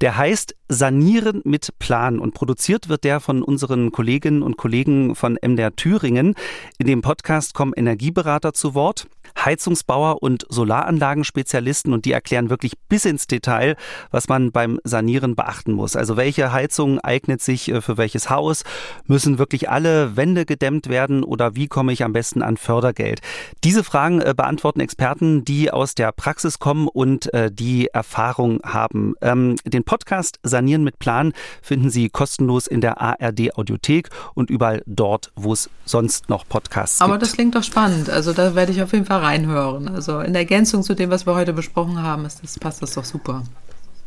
Der heißt Sanieren mit Plan und produziert wird der von unseren Kolleginnen und Kollegen von MDR Thüringen. In dem Podcast kommen Energieberater zu Wort. Heizungsbauer und Solaranlagenspezialisten und die erklären wirklich bis ins Detail, was man beim Sanieren beachten muss. Also welche Heizung eignet sich äh, für welches Haus? Müssen wirklich alle Wände gedämmt werden oder wie komme ich am besten an Fördergeld? Diese Fragen äh, beantworten Experten, die aus der Praxis kommen und äh, die Erfahrung haben. Ähm, den Podcast Sanieren mit Plan finden Sie kostenlos in der ARD Audiothek und überall dort, wo es sonst noch Podcasts Aber gibt. Aber das klingt doch spannend. Also da werde ich auf jeden Fall reinhören. Also in Ergänzung zu dem, was wir heute besprochen haben, ist das, passt das doch super.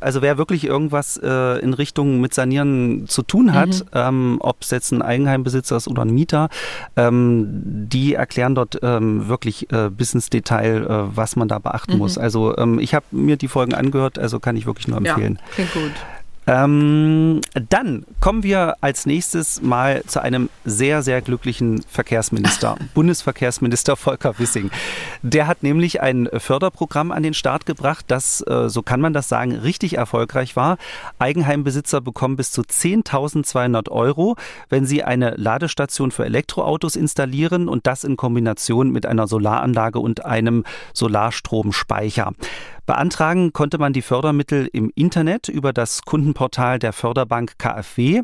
Also wer wirklich irgendwas äh, in Richtung mit Sanieren zu tun hat, mhm. ähm, ob es jetzt ein Eigenheimbesitzer ist oder ein Mieter, ähm, die erklären dort ähm, wirklich äh, bis ins Detail, äh, was man da beachten mhm. muss. Also ähm, ich habe mir die Folgen angehört, also kann ich wirklich nur empfehlen. Ja, klingt gut. Ähm, dann kommen wir als nächstes mal zu einem sehr, sehr glücklichen Verkehrsminister, Bundesverkehrsminister Volker Wissing. Der hat nämlich ein Förderprogramm an den Start gebracht, das, äh, so kann man das sagen, richtig erfolgreich war. Eigenheimbesitzer bekommen bis zu 10.200 Euro, wenn sie eine Ladestation für Elektroautos installieren und das in Kombination mit einer Solaranlage und einem Solarstromspeicher. Beantragen konnte man die Fördermittel im Internet über das Kundenportal der Förderbank KfW.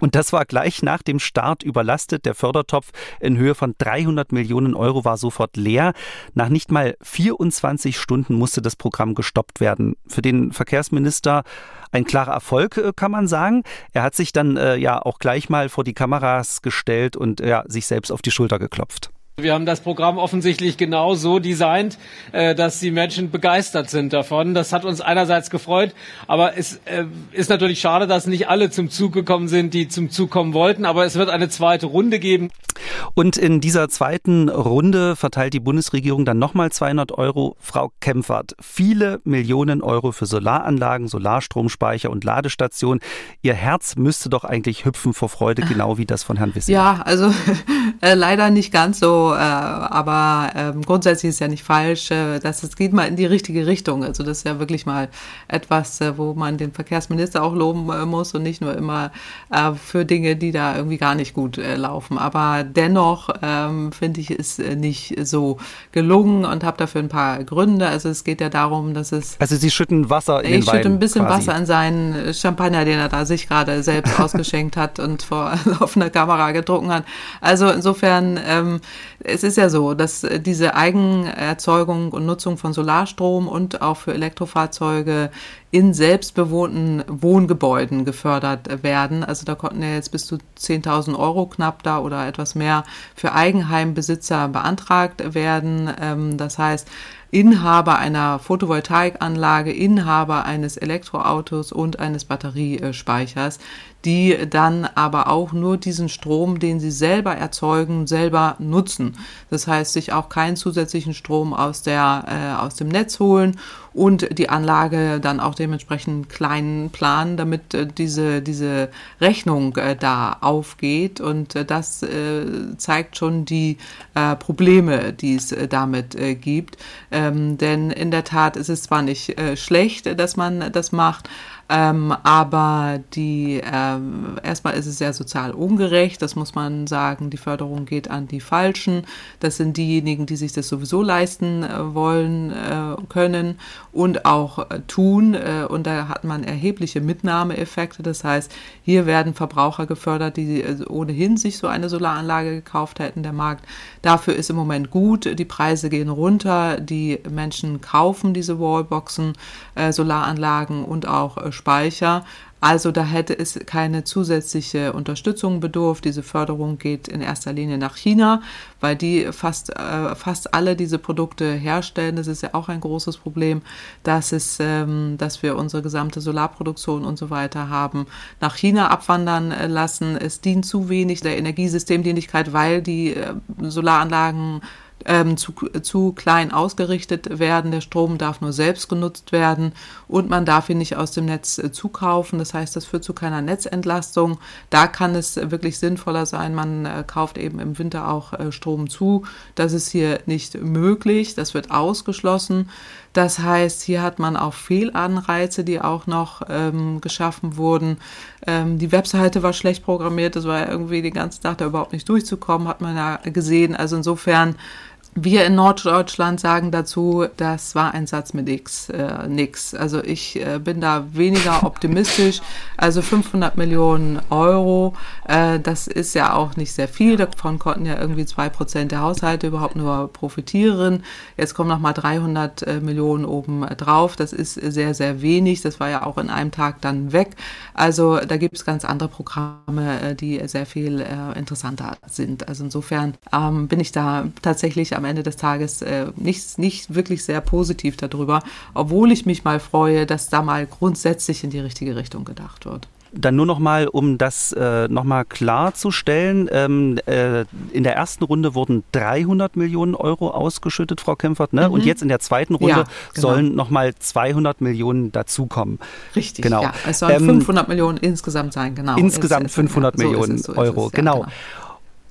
Und das war gleich nach dem Start überlastet. Der Fördertopf in Höhe von 300 Millionen Euro war sofort leer. Nach nicht mal 24 Stunden musste das Programm gestoppt werden. Für den Verkehrsminister ein klarer Erfolg, äh, kann man sagen. Er hat sich dann äh, ja auch gleich mal vor die Kameras gestellt und ja, sich selbst auf die Schulter geklopft. Wir haben das Programm offensichtlich genau so designt, äh, dass die Menschen begeistert sind davon. Das hat uns einerseits gefreut, aber es äh, ist natürlich schade, dass nicht alle zum Zug gekommen sind, die zum Zug kommen wollten. Aber es wird eine zweite Runde geben. Und in dieser zweiten Runde verteilt die Bundesregierung dann nochmal 200 Euro. Frau Kempfert, viele Millionen Euro für Solaranlagen, Solarstromspeicher und Ladestationen. Ihr Herz müsste doch eigentlich hüpfen vor Freude, genau wie das von Herrn Wissing. Ja, also äh, leider nicht ganz so äh, aber ähm, grundsätzlich ist ja nicht falsch, äh, dass es geht mal in die richtige Richtung. Also das ist ja wirklich mal etwas, äh, wo man den Verkehrsminister auch loben äh, muss und nicht nur immer äh, für Dinge, die da irgendwie gar nicht gut äh, laufen. Aber dennoch ähm, finde ich es nicht so gelungen und habe dafür ein paar Gründe. Also es geht ja darum, dass es also Sie schütten Wasser in ich den. Ich schütte ein bisschen quasi. Wasser in seinen Champagner, den er da sich gerade selbst ausgeschenkt hat und vor laufender Kamera getrunken hat. Also insofern ähm, es ist ja so, dass äh, diese Eigenerzeugung und Nutzung von Solarstrom und auch für Elektrofahrzeuge in selbstbewohnten Wohngebäuden gefördert werden. Also da konnten ja jetzt bis zu 10.000 Euro knapp da oder etwas mehr für Eigenheimbesitzer beantragt werden. Ähm, das heißt, Inhaber einer Photovoltaikanlage, Inhaber eines Elektroautos und eines Batteriespeichers, die dann aber auch nur diesen Strom, den sie selber erzeugen, selber nutzen. Das heißt, sich auch keinen zusätzlichen Strom aus, der, äh, aus dem Netz holen und die Anlage dann auch dementsprechend klein planen, damit äh, diese, diese Rechnung äh, da aufgeht. Und äh, das äh, zeigt schon die äh, Probleme, die es äh, damit äh, gibt. Ähm, denn in der Tat ist es zwar nicht äh, schlecht, dass man das macht, ähm, aber die, ähm, erstmal ist es sehr sozial ungerecht, das muss man sagen. Die Förderung geht an die Falschen. Das sind diejenigen, die sich das sowieso leisten äh, wollen, äh, können und auch äh, tun. Äh, und da hat man erhebliche Mitnahmeeffekte. Das heißt, hier werden Verbraucher gefördert, die äh, ohnehin sich so eine Solaranlage gekauft hätten. Der Markt dafür ist im Moment gut. Die Preise gehen runter. Die Menschen kaufen diese Wallboxen, äh, Solaranlagen und auch Speicher. Also da hätte es keine zusätzliche Unterstützung bedurft. Diese Förderung geht in erster Linie nach China, weil die fast, äh, fast alle diese Produkte herstellen. Das ist ja auch ein großes Problem, dass, es, ähm, dass wir unsere gesamte Solarproduktion und so weiter haben nach China abwandern lassen. Es dient zu wenig der Energiesystemdienlichkeit, weil die äh, Solaranlagen ähm, zu, zu klein ausgerichtet werden. Der Strom darf nur selbst genutzt werden und man darf ihn nicht aus dem Netz äh, zukaufen. Das heißt, das führt zu keiner Netzentlastung. Da kann es wirklich sinnvoller sein, man äh, kauft eben im Winter auch äh, Strom zu. Das ist hier nicht möglich. Das wird ausgeschlossen. Das heißt, hier hat man auch Fehlanreize, die auch noch ähm, geschaffen wurden. Ähm, die Webseite war schlecht programmiert, das war irgendwie den ganzen Tag da überhaupt nicht durchzukommen, hat man ja gesehen. Also insofern wir in Norddeutschland sagen dazu, das war ein Satz mit X, äh, nix. Also ich äh, bin da weniger optimistisch. Also 500 Millionen Euro, äh, das ist ja auch nicht sehr viel. Davon konnten ja irgendwie zwei Prozent der Haushalte überhaupt nur profitieren. Jetzt kommen noch mal 300 äh, Millionen oben drauf. Das ist sehr, sehr wenig. Das war ja auch in einem Tag dann weg. Also da gibt es ganz andere Programme, äh, die sehr viel äh, interessanter sind. Also insofern ähm, bin ich da tatsächlich am am Ende des Tages äh, nicht, nicht wirklich sehr positiv darüber, obwohl ich mich mal freue, dass da mal grundsätzlich in die richtige Richtung gedacht wird. Dann nur noch mal, um das äh, noch mal klarzustellen. Ähm, äh, in der ersten Runde wurden 300 Millionen Euro ausgeschüttet, Frau Kempfert. Ne? Mhm. Und jetzt in der zweiten Runde ja, genau. sollen noch mal 200 Millionen dazukommen. Richtig, genau. Ja, es sollen ähm, 500 Millionen insgesamt sein, genau. Insgesamt es, es, 500 ja, Millionen so es, so Euro, genau. genau.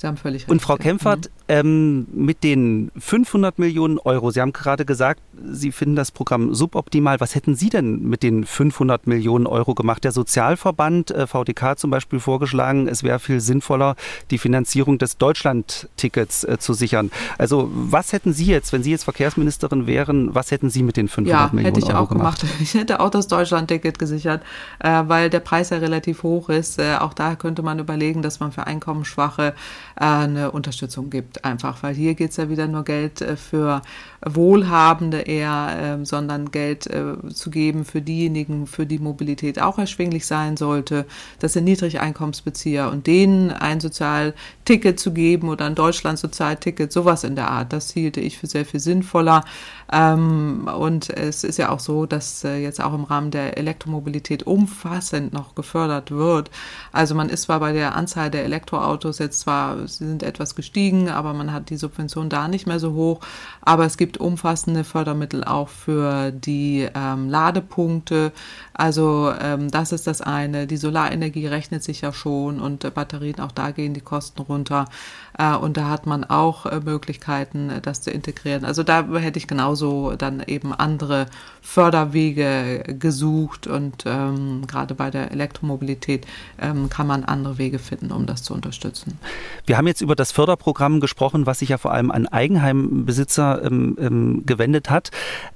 Sie haben völlig recht. Und Frau Kempfert, mhm. ähm, mit den 500 Millionen Euro, Sie haben gerade gesagt, Sie finden das Programm suboptimal. Was hätten Sie denn mit den 500 Millionen Euro gemacht? Der Sozialverband äh, VDK zum Beispiel vorgeschlagen, es wäre viel sinnvoller, die Finanzierung des Deutschland-Tickets äh, zu sichern. Also was hätten Sie jetzt, wenn Sie jetzt Verkehrsministerin wären, was hätten Sie mit den 500 ja, Millionen Euro gemacht? hätte ich auch gemacht? gemacht? Ich hätte auch das Deutschland-Ticket gesichert, äh, weil der Preis ja relativ hoch ist. Äh, auch da könnte man überlegen, dass man für Einkommensschwache eine Unterstützung gibt, einfach, weil hier geht es ja wieder nur Geld äh, für Wohlhabende eher, ähm, sondern Geld äh, zu geben für diejenigen, für die Mobilität auch erschwinglich sein sollte. Das sind Niedrigeinkommensbezieher und denen ein Sozialticket zu geben oder ein Deutschland-Sozialticket, sowas in der Art, das hielte ich für sehr viel sinnvoller. Ähm, und es ist ja auch so, dass äh, jetzt auch im Rahmen der Elektromobilität umfassend noch gefördert wird. Also man ist zwar bei der Anzahl der Elektroautos jetzt zwar, sie sind etwas gestiegen, aber man hat die Subvention da nicht mehr so hoch. Aber es gibt umfassende Fördermittel auch für die ähm, Ladepunkte. Also ähm, das ist das eine. Die Solarenergie rechnet sich ja schon und äh, Batterien, auch da gehen die Kosten runter. Äh, und da hat man auch äh, Möglichkeiten, äh, das zu integrieren. Also da hätte ich genauso dann eben andere Förderwege gesucht und ähm, gerade bei der Elektromobilität ähm, kann man andere Wege finden, um das zu unterstützen. Wir haben jetzt über das Förderprogramm gesprochen, was sich ja vor allem an Eigenheimbesitzer ähm, ähm gewendet hat,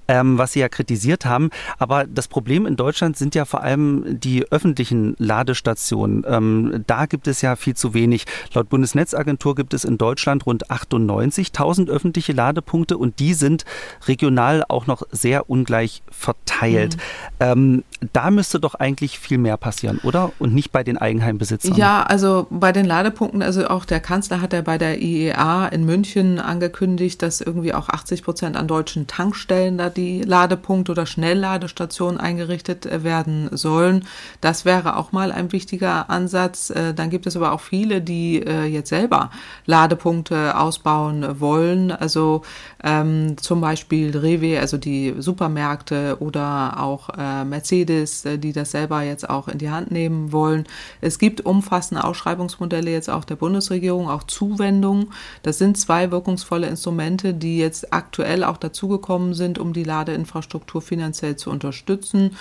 ähm, was Sie ja kritisiert haben. Aber das Problem in Deutschland Deutschland sind ja vor allem die öffentlichen Ladestationen. Ähm, da gibt es ja viel zu wenig. Laut Bundesnetzagentur gibt es in Deutschland rund 98.000 öffentliche Ladepunkte und die sind regional auch noch sehr ungleich verteilt. Mhm. Ähm, da müsste doch eigentlich viel mehr passieren, oder? Und nicht bei den Eigenheimbesitzern. Ja, also bei den Ladepunkten, also auch der Kanzler hat ja bei der IEA in München angekündigt, dass irgendwie auch 80 Prozent an deutschen Tankstellen da die Ladepunkte oder Schnellladestationen eingerichtet äh, werden sollen. Das wäre auch mal ein wichtiger Ansatz. Äh, dann gibt es aber auch viele, die äh, jetzt selber Ladepunkte ausbauen wollen. Also ähm, zum Beispiel Rewe, also die Supermärkte oder auch äh, Mercedes, äh, die das selber jetzt auch in die Hand nehmen wollen. Es gibt umfassende Ausschreibungsmodelle jetzt auch der Bundesregierung, auch Zuwendungen. Das sind zwei wirkungsvolle Instrumente, die jetzt aktuell auch dazugekommen sind, um die Ladeinfrastruktur finanziell zu unterstützen.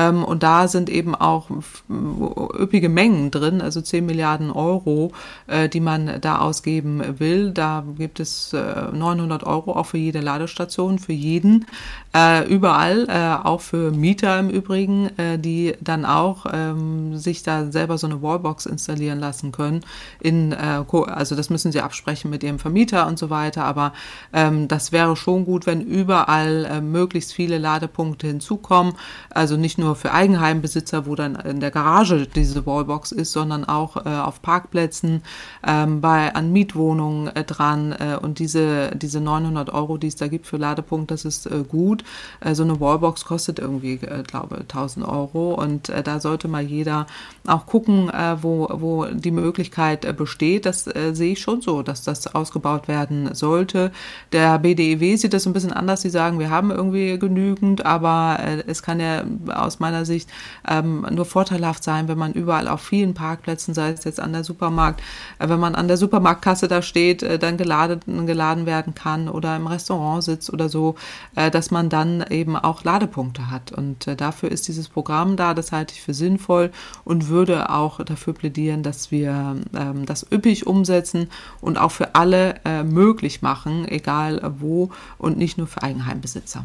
Ähm, und da sind eben auch üppige Mengen drin, also 10 Milliarden Euro, äh, die man da ausgeben will. Da gibt es 900 Euro auch für jede Ladestation, für jeden, äh, überall, äh, auch für Mieter im Übrigen, äh, die dann auch ähm, sich da selber so eine Wallbox installieren lassen können. In, äh, also das müssen sie absprechen mit ihrem Vermieter und so weiter, aber ähm, das wäre schon gut, wenn überall äh, möglichst viele Ladepunkte hinzukommen. Also nicht nur für Eigenheimbesitzer, wo dann in der Garage diese Wallbox ist, sondern auch äh, auf Parkplätzen, ähm, bei an Mietwohnungen äh, dran äh, und diese diese 900 Euro, die es da gibt für Ladepunkt, das ist äh, gut. Äh, so eine Wallbox kostet irgendwie, äh, glaube 1000 Euro und da sollte mal jeder auch gucken, wo, wo die Möglichkeit besteht. Das sehe ich schon so, dass das ausgebaut werden sollte. Der BDEW sieht das ein bisschen anders. Sie sagen, wir haben irgendwie genügend, aber es kann ja aus meiner Sicht ähm, nur vorteilhaft sein, wenn man überall auf vielen Parkplätzen, sei es jetzt an der Supermarkt, wenn man an der Supermarktkasse da steht, dann geladen, geladen werden kann kann oder im Restaurant sitzt oder so, äh, dass man dann eben auch Ladepunkte hat. Und äh, dafür ist dieses Programm da, das halte ich für sinnvoll und würde auch dafür plädieren, dass wir ähm, das üppig umsetzen und auch für alle äh, möglich machen, egal wo und nicht nur für Eigenheimbesitzer.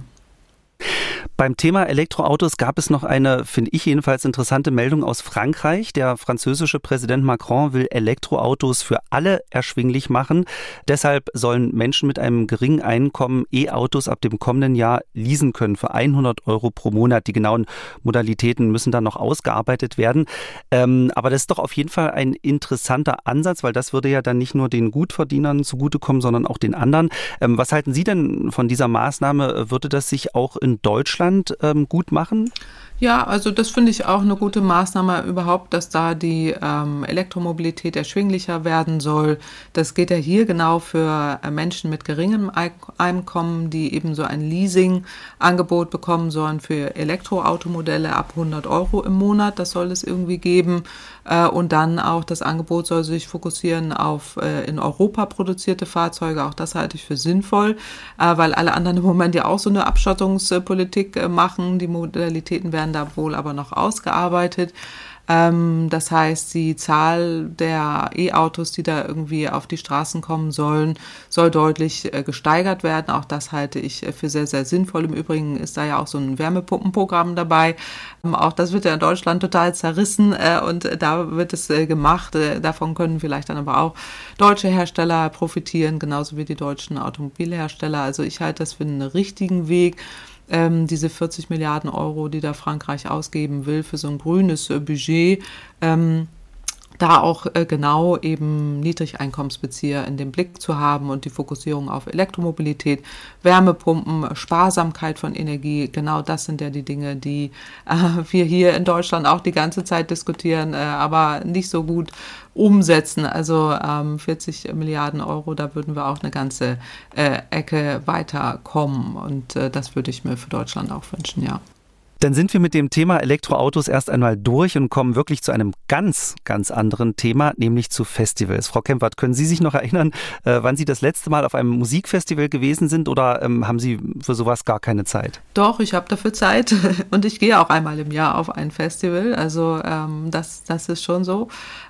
Beim Thema Elektroautos gab es noch eine, finde ich jedenfalls interessante Meldung aus Frankreich. Der französische Präsident Macron will Elektroautos für alle erschwinglich machen. Deshalb sollen Menschen mit einem geringen Einkommen E-Autos ab dem kommenden Jahr leasen können für 100 Euro pro Monat. Die genauen Modalitäten müssen dann noch ausgearbeitet werden. Ähm, aber das ist doch auf jeden Fall ein interessanter Ansatz, weil das würde ja dann nicht nur den Gutverdienern zugutekommen, sondern auch den anderen. Ähm, was halten Sie denn von dieser Maßnahme? Würde das sich auch in Deutschland Deutschland ähm, gut machen? Ja, also das finde ich auch eine gute Maßnahme überhaupt, dass da die ähm, Elektromobilität erschwinglicher werden soll. Das geht ja hier genau für äh, Menschen mit geringem Einkommen, die eben so ein Leasing-Angebot bekommen sollen für Elektroautomodelle ab 100 Euro im Monat. Das soll es irgendwie geben. Äh, und dann auch das Angebot soll sich fokussieren auf äh, in Europa produzierte Fahrzeuge. Auch das halte ich für sinnvoll, äh, weil alle anderen im Moment ja auch so eine Abschottungspolitik machen. Die Modalitäten werden da wohl aber noch ausgearbeitet. Ähm, das heißt, die Zahl der E-Autos, die da irgendwie auf die Straßen kommen sollen, soll deutlich äh, gesteigert werden. Auch das halte ich äh, für sehr, sehr sinnvoll. Im Übrigen ist da ja auch so ein Wärmepumpenprogramm dabei. Ähm, auch das wird ja in Deutschland total zerrissen äh, und da wird es äh, gemacht. Äh, davon können vielleicht dann aber auch deutsche Hersteller profitieren, genauso wie die deutschen Automobilhersteller. Also ich halte das für einen richtigen Weg ähm, diese 40 Milliarden Euro, die da Frankreich ausgeben will für so ein grünes äh, Budget. Ähm, da auch äh, genau eben Niedrigeinkommensbezieher in den Blick zu haben und die Fokussierung auf Elektromobilität, Wärmepumpen, Sparsamkeit von Energie, genau das sind ja die Dinge, die äh, wir hier in Deutschland auch die ganze Zeit diskutieren, äh, aber nicht so gut umsetzen. Also ähm, 40 Milliarden Euro, da würden wir auch eine ganze äh, Ecke weiterkommen und äh, das würde ich mir für Deutschland auch wünschen, ja. Dann sind wir mit dem Thema Elektroautos erst einmal durch und kommen wirklich zu einem ganz, ganz anderen Thema, nämlich zu Festivals. Frau Kempert, können Sie sich noch erinnern, äh, wann Sie das letzte Mal auf einem Musikfestival gewesen sind oder ähm, haben Sie für sowas gar keine Zeit? Doch, ich habe dafür Zeit und ich gehe auch einmal im Jahr auf ein Festival. Also ähm, das, das ist schon so.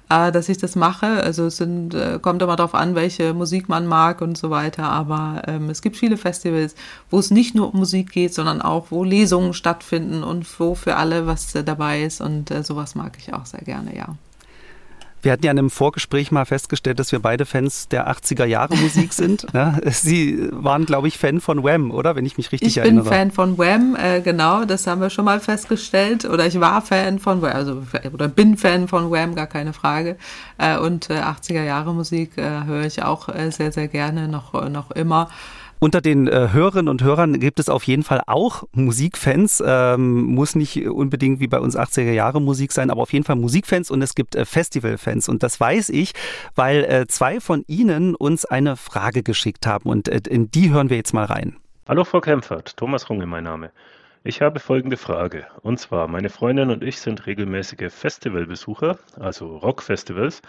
Äh, dass ich das mache. Also es sind, äh, kommt immer darauf an, welche Musik man mag und so weiter. Aber ähm, es gibt viele Festivals, wo es nicht nur um Musik geht, sondern auch, wo Lesungen stattfinden und wo für alle was äh, dabei ist. Und äh, sowas mag ich auch sehr gerne, ja. Wir hatten ja in einem Vorgespräch mal festgestellt, dass wir beide Fans der 80er Jahre Musik sind. Ne? Sie waren, glaube ich, Fan von Wham, oder? Wenn ich mich richtig ich erinnere. Ich bin Fan von Wham, äh, genau, das haben wir schon mal festgestellt. Oder ich war Fan von Wham, also, oder bin Fan von Wham, gar keine Frage. Äh, und äh, 80er Jahre Musik äh, höre ich auch äh, sehr, sehr gerne, noch, noch immer. Unter den äh, Hörerinnen und Hörern gibt es auf jeden Fall auch Musikfans. Ähm, muss nicht unbedingt wie bei uns 80er Jahre Musik sein, aber auf jeden Fall Musikfans und es gibt äh, Festivalfans. Und das weiß ich, weil äh, zwei von Ihnen uns eine Frage geschickt haben und äh, in die hören wir jetzt mal rein. Hallo Frau Kempfert, Thomas Runge mein Name. Ich habe folgende Frage. Und zwar, meine Freundin und ich sind regelmäßige Festivalbesucher, also Rockfestivals.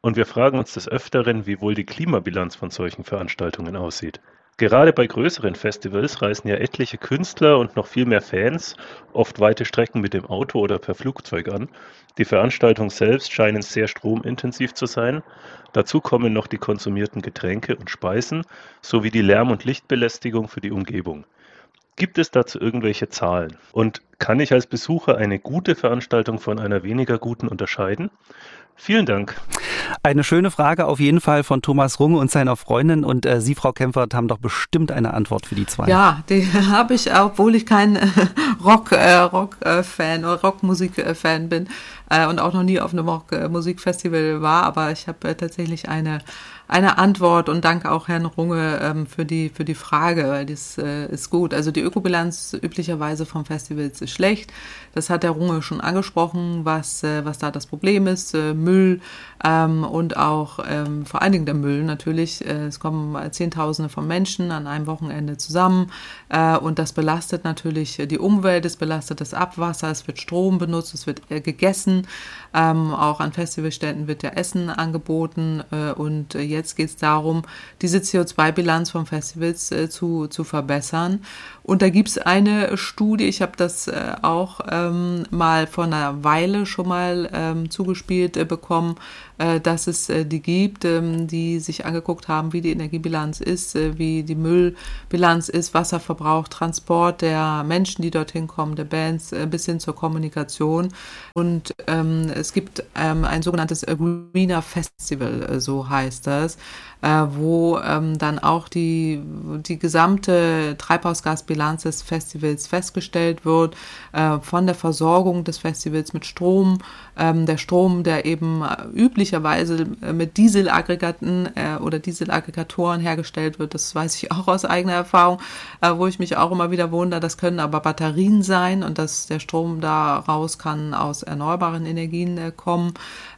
Und wir fragen uns des Öfteren, wie wohl die Klimabilanz von solchen Veranstaltungen aussieht. Gerade bei größeren Festivals reisen ja etliche Künstler und noch viel mehr Fans oft weite Strecken mit dem Auto oder per Flugzeug an. Die Veranstaltungen selbst scheinen sehr stromintensiv zu sein. Dazu kommen noch die konsumierten Getränke und Speisen sowie die Lärm- und Lichtbelästigung für die Umgebung. Gibt es dazu irgendwelche Zahlen? Und kann ich als Besucher eine gute Veranstaltung von einer weniger guten unterscheiden? Vielen Dank. Eine schöne Frage auf jeden Fall von Thomas Runge und seiner Freundin. Und äh, Sie, Frau Kempfert, haben doch bestimmt eine Antwort für die zwei. Ja, die habe ich, obwohl ich kein äh, Rock, äh, Rock-Fan oder Rockmusik-Fan bin äh, und auch noch nie auf einem Rockmusikfestival war. Aber ich habe äh, tatsächlich eine eine Antwort und danke auch Herrn Runge ähm, für, die, für die Frage, weil das äh, ist gut. Also die Ökobilanz üblicherweise vom Festivals ist schlecht. Das hat der Runge schon angesprochen, was, äh, was da das Problem ist. Äh, Müll ähm, und auch ähm, vor allen Dingen der Müll natürlich. Äh, es kommen Zehntausende von Menschen an einem Wochenende zusammen äh, und das belastet natürlich die Umwelt, es belastet das Abwasser, es wird Strom benutzt, es wird äh, gegessen. Ähm, auch an Festivalstätten wird ja Essen angeboten und jetzt Jetzt geht es darum, diese CO2-Bilanz von Festivals äh, zu, zu verbessern. Und da gibt es eine Studie, ich habe das äh, auch ähm, mal vor einer Weile schon mal ähm, zugespielt äh, bekommen, äh, dass es äh, die gibt, ähm, die sich angeguckt haben, wie die Energiebilanz ist, äh, wie die Müllbilanz ist, Wasserverbrauch, Transport der Menschen, die dorthin kommen, der Bands, bis hin zur Kommunikation. Und ähm, es gibt ähm, ein sogenanntes Greener Festival, so heißt das äh, wo ähm, dann auch die, die gesamte Treibhausgasbilanz des Festivals festgestellt wird, äh, von der Versorgung des Festivals mit Strom, ähm, der Strom, der eben äh, üblicherweise äh, mit Dieselaggregaten äh, oder Dieselaggregatoren hergestellt wird, das weiß ich auch aus eigener Erfahrung, äh, wo ich mich auch immer wieder wundere, das können aber Batterien sein und dass der Strom daraus kann aus erneuerbaren Energien kommen.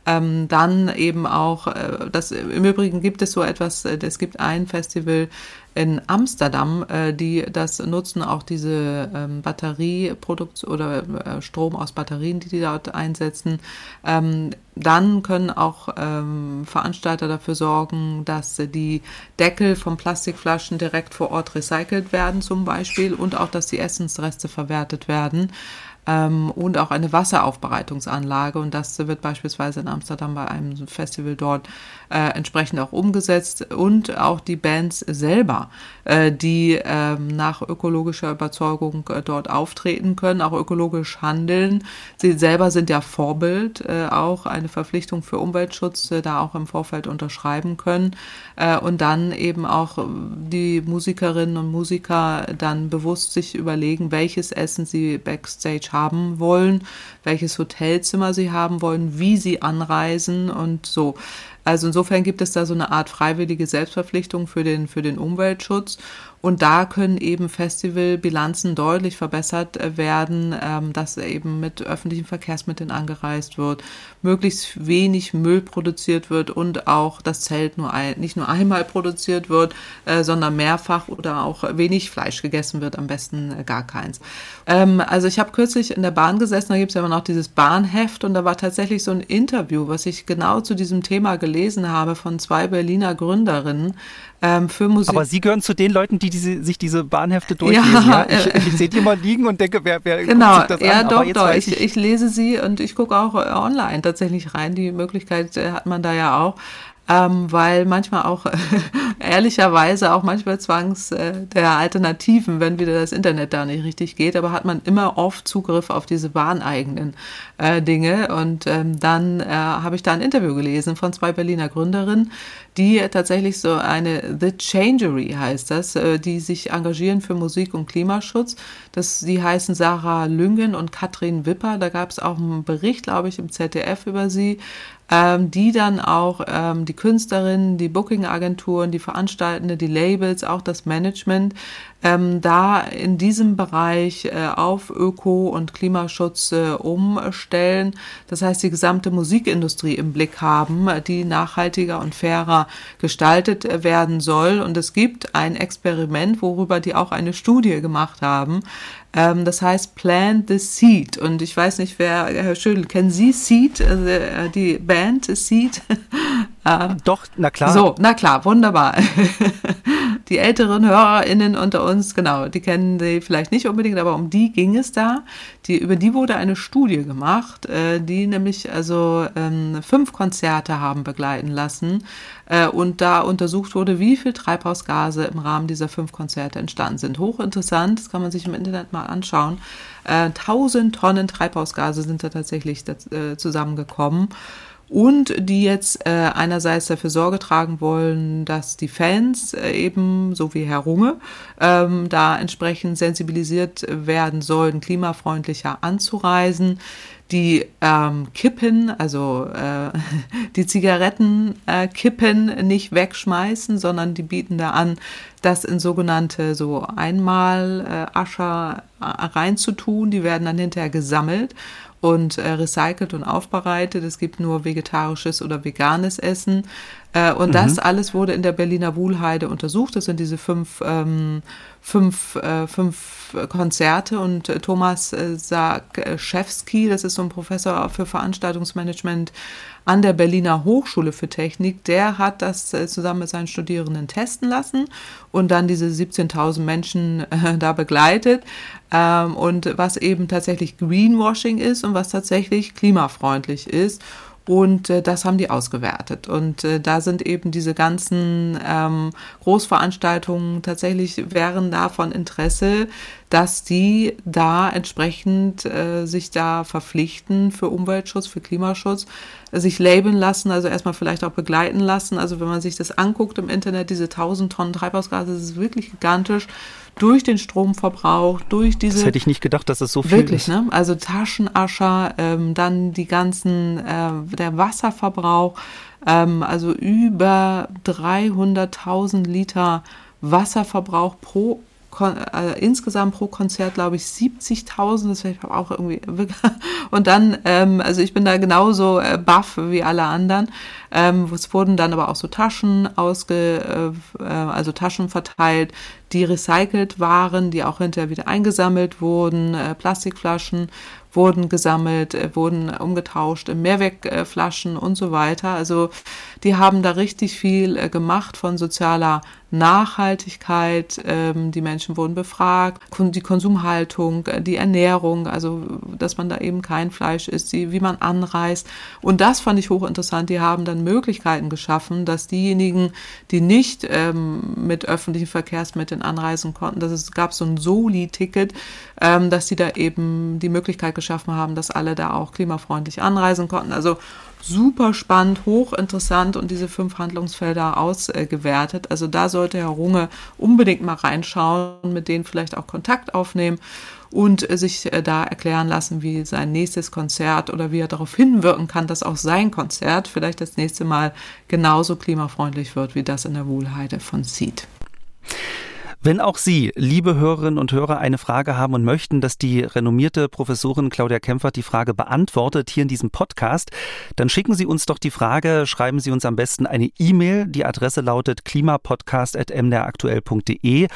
Ähm, dann eben auch, äh, das im Übrigen gibt es so etwas, äh, es gibt ein Festival in Amsterdam, äh, die das nutzen, auch diese ähm, Batterieproduktion oder äh, Strom aus Batterien, die die dort einsetzen. Ähm, dann können auch ähm, Veranstalter dafür sorgen, dass die Deckel von Plastikflaschen direkt vor Ort recycelt werden zum Beispiel und auch, dass die Essensreste verwertet werden ähm, und auch eine Wasseraufbereitungsanlage. Und das wird beispielsweise in Amsterdam bei einem Festival dort äh, entsprechend auch umgesetzt. Und auch die Bands selber, äh, die äh, nach ökologischer Überzeugung äh, dort auftreten können, auch ökologisch handeln. Sie selber sind ja Vorbild, äh, auch eine Verpflichtung für Umweltschutz äh, da auch im Vorfeld unterschreiben können. Äh, und dann eben auch die Musikerinnen und Musiker dann bewusst sich überlegen, welches Essen sie backstage haben wollen, welches Hotelzimmer sie haben wollen, wie sie anreisen und so. Also insofern gibt es da so eine Art freiwillige Selbstverpflichtung für den, für den Umweltschutz. Und da können eben Festivalbilanzen deutlich verbessert werden, ähm, dass eben mit öffentlichen Verkehrsmitteln angereist wird, möglichst wenig Müll produziert wird und auch das Zelt nur ein, nicht nur einmal produziert wird, äh, sondern mehrfach oder auch wenig Fleisch gegessen wird, am besten äh, gar keins. Ähm, also ich habe kürzlich in der Bahn gesessen, da gibt es ja immer noch dieses Bahnheft und da war tatsächlich so ein Interview, was ich genau zu diesem Thema gelesen habe von zwei Berliner Gründerinnen, ähm, für Musik. Aber Sie gehören zu den Leuten, die diese, sich diese Bahnhefte durchlesen. Ja, ja? Ich, äh, ich sehe die mal liegen und denke, wer, wer genau, guckt sich das ja, an? Doch, doch, ich, ich, lese sie und ich gucke auch äh, online tatsächlich rein. Die Möglichkeit äh, hat man da ja auch ähm, weil manchmal auch ehrlicherweise auch manchmal zwangs äh, der Alternativen, wenn wieder das Internet da nicht richtig geht, aber hat man immer oft Zugriff auf diese bahneigenen äh, Dinge. Und ähm, dann äh, habe ich da ein Interview gelesen von zwei Berliner Gründerinnen, die tatsächlich so eine The Changery heißt das, äh, die sich engagieren für Musik und Klimaschutz. Das, die heißen Sarah Lüngen und Katrin Wipper. Da gab es auch einen Bericht, glaube ich, im ZDF über sie ähm, die dann auch ähm, die Künstlerinnen, die Booking-Agenturen, die Veranstaltende, die Labels, auch das Management ähm, da in diesem Bereich äh, auf Öko- und Klimaschutz äh, umstellen. Das heißt, die gesamte Musikindustrie im Blick haben, die nachhaltiger und fairer gestaltet äh, werden soll. Und es gibt ein Experiment, worüber die auch eine Studie gemacht haben. Ähm, das heißt Plant the Seed. Und ich weiß nicht, wer, Herr Schödel, kennen Sie Seed, also, äh, die Band Seed? Doch, na klar. So, na klar, wunderbar. die älteren HörerInnen unter uns, genau, die kennen sie vielleicht nicht unbedingt, aber um die ging es da. Die, über die wurde eine Studie gemacht, äh, die nämlich also ähm, fünf Konzerte haben begleiten lassen äh, und da untersucht wurde, wie viel Treibhausgase im Rahmen dieser fünf Konzerte entstanden sind. Hochinteressant, das kann man sich im Internet mal anschauen. Äh, 1000 Tonnen Treibhausgase sind da tatsächlich äh, zusammengekommen und die jetzt äh, einerseits dafür Sorge tragen wollen, dass die Fans äh, eben, so wie Herr Runge, ähm, da entsprechend sensibilisiert werden sollen, klimafreundlicher anzureisen. Die ähm, Kippen, also äh, die Zigaretten äh, nicht wegschmeißen, sondern die bieten da an, das in sogenannte so einmal äh, Ascher äh, reinzutun. Die werden dann hinterher gesammelt und äh, recycelt und aufbereitet. Es gibt nur vegetarisches oder veganes Essen. Äh, und mhm. das alles wurde in der Berliner Wuhlheide untersucht. Das sind diese fünf, ähm, fünf, äh, fünf Konzerte. Und äh, Thomas äh, Sarkschewski, das ist so ein Professor für Veranstaltungsmanagement an der Berliner Hochschule für Technik, der hat das äh, zusammen mit seinen Studierenden testen lassen und dann diese 17.000 Menschen äh, da begleitet. Ähm, und was eben tatsächlich Greenwashing ist und was tatsächlich klimafreundlich ist. Und äh, das haben die ausgewertet. Und äh, da sind eben diese ganzen ähm, Großveranstaltungen tatsächlich wären da von Interesse, dass die da entsprechend äh, sich da verpflichten für Umweltschutz, für Klimaschutz, sich labeln lassen, also erstmal vielleicht auch begleiten lassen. Also wenn man sich das anguckt im Internet, diese 1000 Tonnen Treibhausgase, das ist wirklich gigantisch durch den Stromverbrauch, durch diese. Das hätte ich nicht gedacht, dass es so viel wirklich, ist. ne? Also Taschenascher, ähm, dann die ganzen, äh, der Wasserverbrauch, ähm, also über 300.000 Liter Wasserverbrauch pro äh, insgesamt pro Konzert, glaube ich, 70.000. Das wäre auch irgendwie. Und dann, ähm, also ich bin da genauso äh, baff wie alle anderen. Ähm, es wurden dann aber auch so Taschen ausge, äh, äh, also Taschen verteilt, die recycelt waren, die auch hinterher wieder eingesammelt wurden, äh, Plastikflaschen wurden gesammelt, äh, wurden umgetauscht in Mehrwegflaschen und so weiter. Also die haben da richtig viel äh, gemacht von sozialer Nachhaltigkeit. Ähm, die Menschen wurden befragt, die Konsumhaltung, äh, die Ernährung, also dass man da eben kein Fleisch isst, wie man anreist. Und das fand ich hochinteressant. Die haben dann Möglichkeiten geschaffen, dass diejenigen, die nicht ähm, mit öffentlichen Verkehrsmitteln anreisen konnten, dass es gab so ein Soli-Ticket, ähm, dass die da eben die Möglichkeit geschaffen haben, dass alle da auch klimafreundlich anreisen konnten. Also super spannend, hochinteressant und diese fünf Handlungsfelder ausgewertet. Also da sollte Herr Runge unbedingt mal reinschauen, mit denen vielleicht auch Kontakt aufnehmen und sich äh, da erklären lassen, wie sein nächstes Konzert oder wie er darauf hinwirken kann, dass auch sein Konzert vielleicht das nächste Mal genauso klimafreundlich wird wie das in der Wuhlheide von Seed. Wenn auch Sie, liebe Hörerinnen und Hörer, eine Frage haben und möchten, dass die renommierte Professorin Claudia Kempfert die Frage beantwortet hier in diesem Podcast, dann schicken Sie uns doch die Frage, schreiben Sie uns am besten eine E-Mail. Die Adresse lautet klimapodcast.mdraktuell.de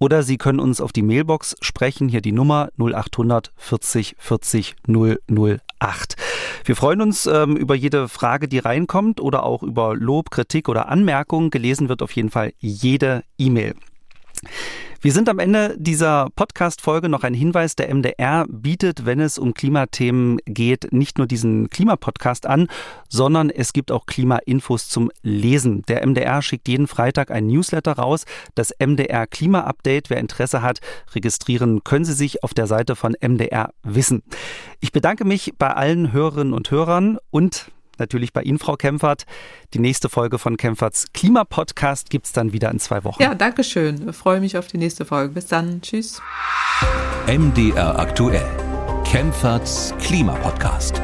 oder Sie können uns auf die Mailbox sprechen, hier die Nummer 0800 40 40 008. Wir freuen uns ähm, über jede Frage, die reinkommt oder auch über Lob, Kritik oder Anmerkung. Gelesen wird auf jeden Fall jede E-Mail. Wir sind am Ende dieser Podcast-Folge noch ein Hinweis. Der MDR bietet, wenn es um Klimathemen geht, nicht nur diesen Klimapodcast an, sondern es gibt auch Klimainfos zum Lesen. Der MDR schickt jeden Freitag ein Newsletter raus, das MDR Klima-Update. Wer Interesse hat, registrieren können Sie sich auf der Seite von MDR Wissen. Ich bedanke mich bei allen Hörerinnen und Hörern und natürlich bei Ihnen, Frau Kempfert. Die nächste Folge von Kempferts Klimapodcast gibt es dann wieder in zwei Wochen. Ja, danke schön. Ich freue mich auf die nächste Folge. Bis dann. Tschüss. MDR aktuell. Kempferts Klimapodcast.